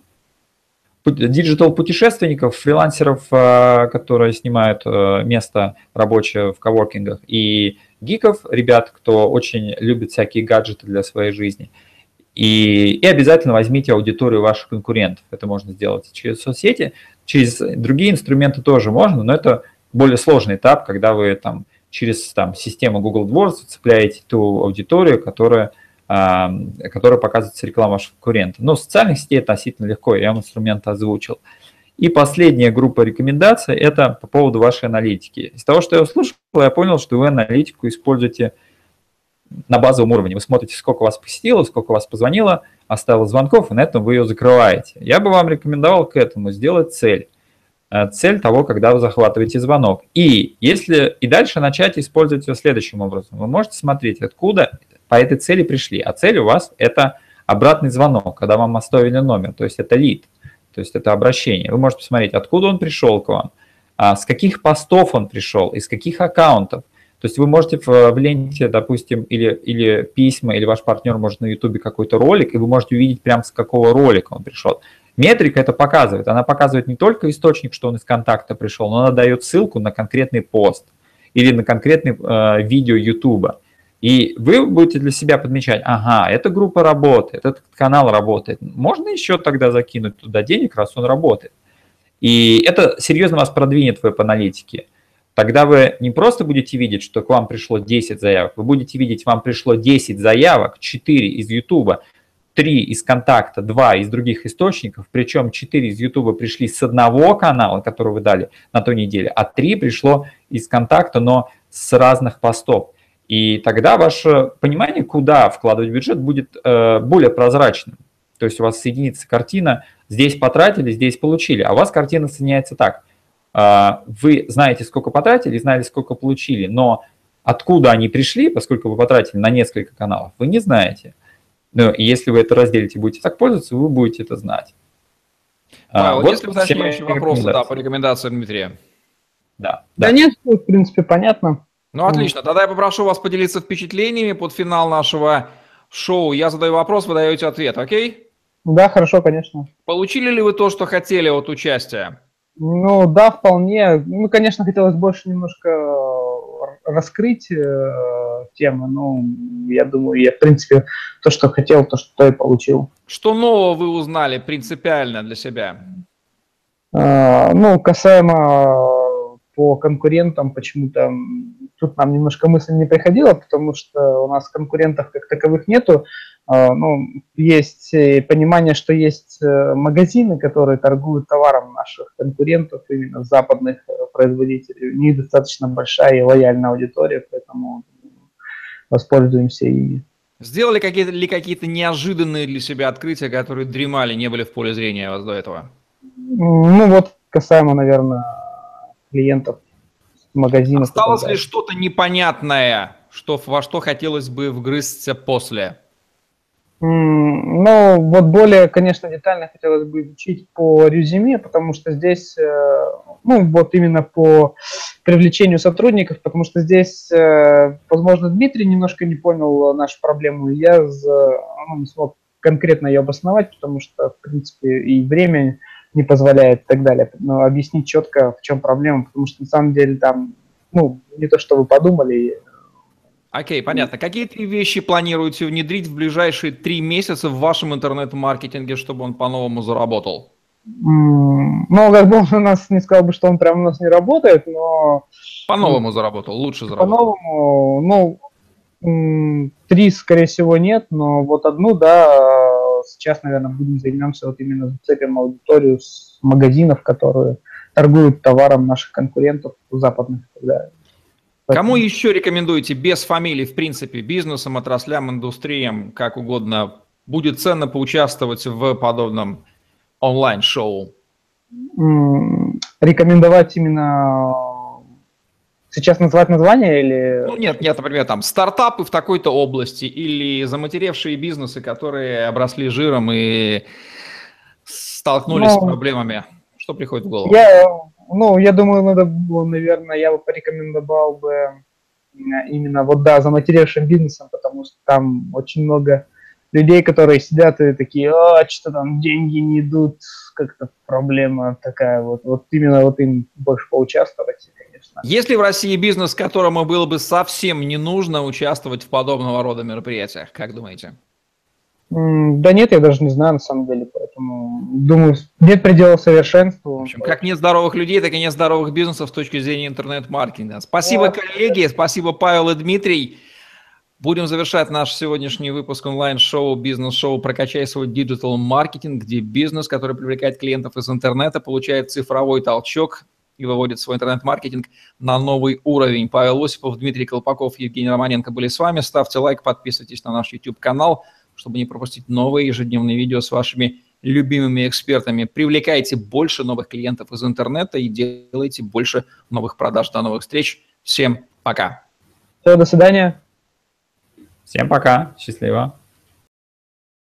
диджитал-путешественников, фрилансеров, э, которые снимают э, место рабочее в коворкингах, и гиков, ребят, кто очень любит всякие гаджеты для своей жизни. И, и обязательно возьмите аудиторию ваших конкурентов. Это можно сделать через соцсети, через другие инструменты тоже можно, но это более сложный этап, когда вы там через там, систему Google AdWords цепляете ту аудиторию, которая, а, которая показывается реклама ваших конкурентов. Но в социальных сетей относительно легко, я вам инструмент озвучил. И последняя группа рекомендаций – это по поводу вашей аналитики. Из того, что я услышал, я понял, что вы аналитику используете на базовом уровне. Вы смотрите, сколько вас посетило, сколько вас позвонило, оставило звонков, и на этом вы ее закрываете. Я бы вам рекомендовал к этому сделать цель. Э, цель того, когда вы захватываете звонок. И если и дальше начать использовать ее следующим образом. Вы можете смотреть, откуда по этой цели пришли. А цель у вас это обратный звонок, когда вам оставили номер, то есть это лид, то есть это обращение. Вы можете посмотреть, откуда он пришел к вам, а с каких постов он пришел, из каких аккаунтов, то есть вы можете в, в ленте, допустим, или, или письма, или ваш партнер может на YouTube какой-то ролик, и вы можете увидеть прям с какого ролика он пришел. Метрика это показывает. Она показывает не только источник, что он из контакта пришел, но она дает ссылку на конкретный пост или на конкретный э, видео YouTube. И вы будете для себя подмечать, ага, эта группа работает, этот канал работает. Можно еще тогда закинуть туда денег, раз он работает. И это серьезно вас продвинет в веб-аналитике. Тогда вы не просто будете видеть, что к вам пришло 10 заявок, вы будете видеть, вам пришло 10 заявок, 4 из YouTube, 3 из контакта, 2 из других источников, причем 4 из YouTube пришли с одного канала, который вы дали на той неделе, а 3 пришло из контакта, но с разных постов. И тогда ваше понимание, куда вкладывать бюджет, будет э, более прозрачным. То есть у вас соединится картина, здесь потратили, здесь получили, а у вас картина соединяется так – а, вы знаете, сколько потратили, знали, сколько получили, но откуда они пришли, поскольку вы потратили на несколько каналов, вы не знаете. Но если вы это разделите и будете так пользоваться, вы будете это знать. А, вот если уточняющие вопросы да, по рекомендациям Дмитрия. Да, да. да нет, в принципе, понятно. Ну, отлично. Тогда я попрошу вас поделиться впечатлениями под финал нашего шоу. Я задаю вопрос, вы даете ответ, окей? Да, хорошо, конечно. Получили ли вы то, что хотели от участия? Ну да, вполне. Ну, конечно, хотелось больше немножко э, раскрыть э, темы, но я думаю, я, в принципе, то, что хотел, то, что и получил. Что нового вы узнали принципиально для себя? Э, ну, касаемо по конкурентам почему-то тут нам немножко мысль не приходила, потому что у нас конкурентов как таковых нету. А, ну, есть понимание, что есть э, магазины, которые торгуют товаром наших конкурентов, именно западных э, производителей. У них достаточно большая и лояльная аудитория, поэтому воспользуемся ими. Сделали какие-то ли какие-то неожиданные для себя открытия, которые дремали, не были в поле зрения вас до этого? Ну вот касаемо, наверное, клиентов магазинов. Осталось ли что-то непонятное, что, во что хотелось бы вгрызться после? Ну, вот более, конечно, детально хотелось бы изучить по резюме, потому что здесь, э, ну, вот именно по привлечению сотрудников, потому что здесь, э, возможно, Дмитрий немножко не понял нашу проблему, и я ну, не смог конкретно ее обосновать, потому что, в принципе, и время не позволяет и так далее. Но объяснить четко, в чем проблема, потому что на самом деле там, ну, не то, что вы подумали. Окей, okay, понятно. Какие три вещи планируете внедрить в ближайшие три месяца в вашем интернет-маркетинге, чтобы он по-новому заработал? Ну, как бы он у нас не сказал бы, что он прямо у нас не работает, но... По-новому заработал, лучше заработал. По-новому, ну, три, скорее всего, нет, но вот одну, да, сейчас, наверное, будем займемся вот именно зацепим аудиторию с магазинов, которые торгуют товаром наших конкурентов западных далее. Кому еще рекомендуете без фамилий, в принципе, бизнесам, отраслям, индустриям, как угодно, будет ценно поучаствовать в подобном онлайн-шоу? Рекомендовать именно Сейчас называть название или... Ну нет, нет, например, там стартапы в такой-то области или заматеревшие бизнесы, которые обросли жиром и столкнулись ну, с проблемами. Что приходит в голову? Я, ну, я думаю, надо было, наверное, я бы порекомендовал бы именно вот, да, заматеревшим бизнесом, потому что там очень много людей, которые сидят и такие, а, что там деньги не идут, как-то проблема такая вот. Вот именно вот им больше поучаствовать конечно. Есть ли в России бизнес, которому было бы совсем не нужно участвовать в подобного рода мероприятиях, как думаете? Да нет, я даже не знаю на самом деле, поэтому думаю, нет предела совершенству. В общем, как нет здоровых людей, так и нет здоровых бизнесов с точки зрения интернет-маркетинга. Спасибо, вот. коллеги, спасибо, Павел и Дмитрий. Будем завершать наш сегодняшний выпуск онлайн-шоу, бизнес-шоу «Прокачай свой digital-маркетинг», где бизнес, который привлекает клиентов из интернета, получает цифровой толчок и выводит свой интернет-маркетинг на новый уровень. Павел Осипов, Дмитрий Колпаков, Евгений Романенко были с вами. Ставьте лайк, подписывайтесь на наш YouTube-канал, чтобы не пропустить новые ежедневные видео с вашими любимыми экспертами. Привлекайте больше новых клиентов из интернета и делайте больше новых продаж. До новых встреч. Всем пока. Все, до свидания. Всем пока. Счастливо.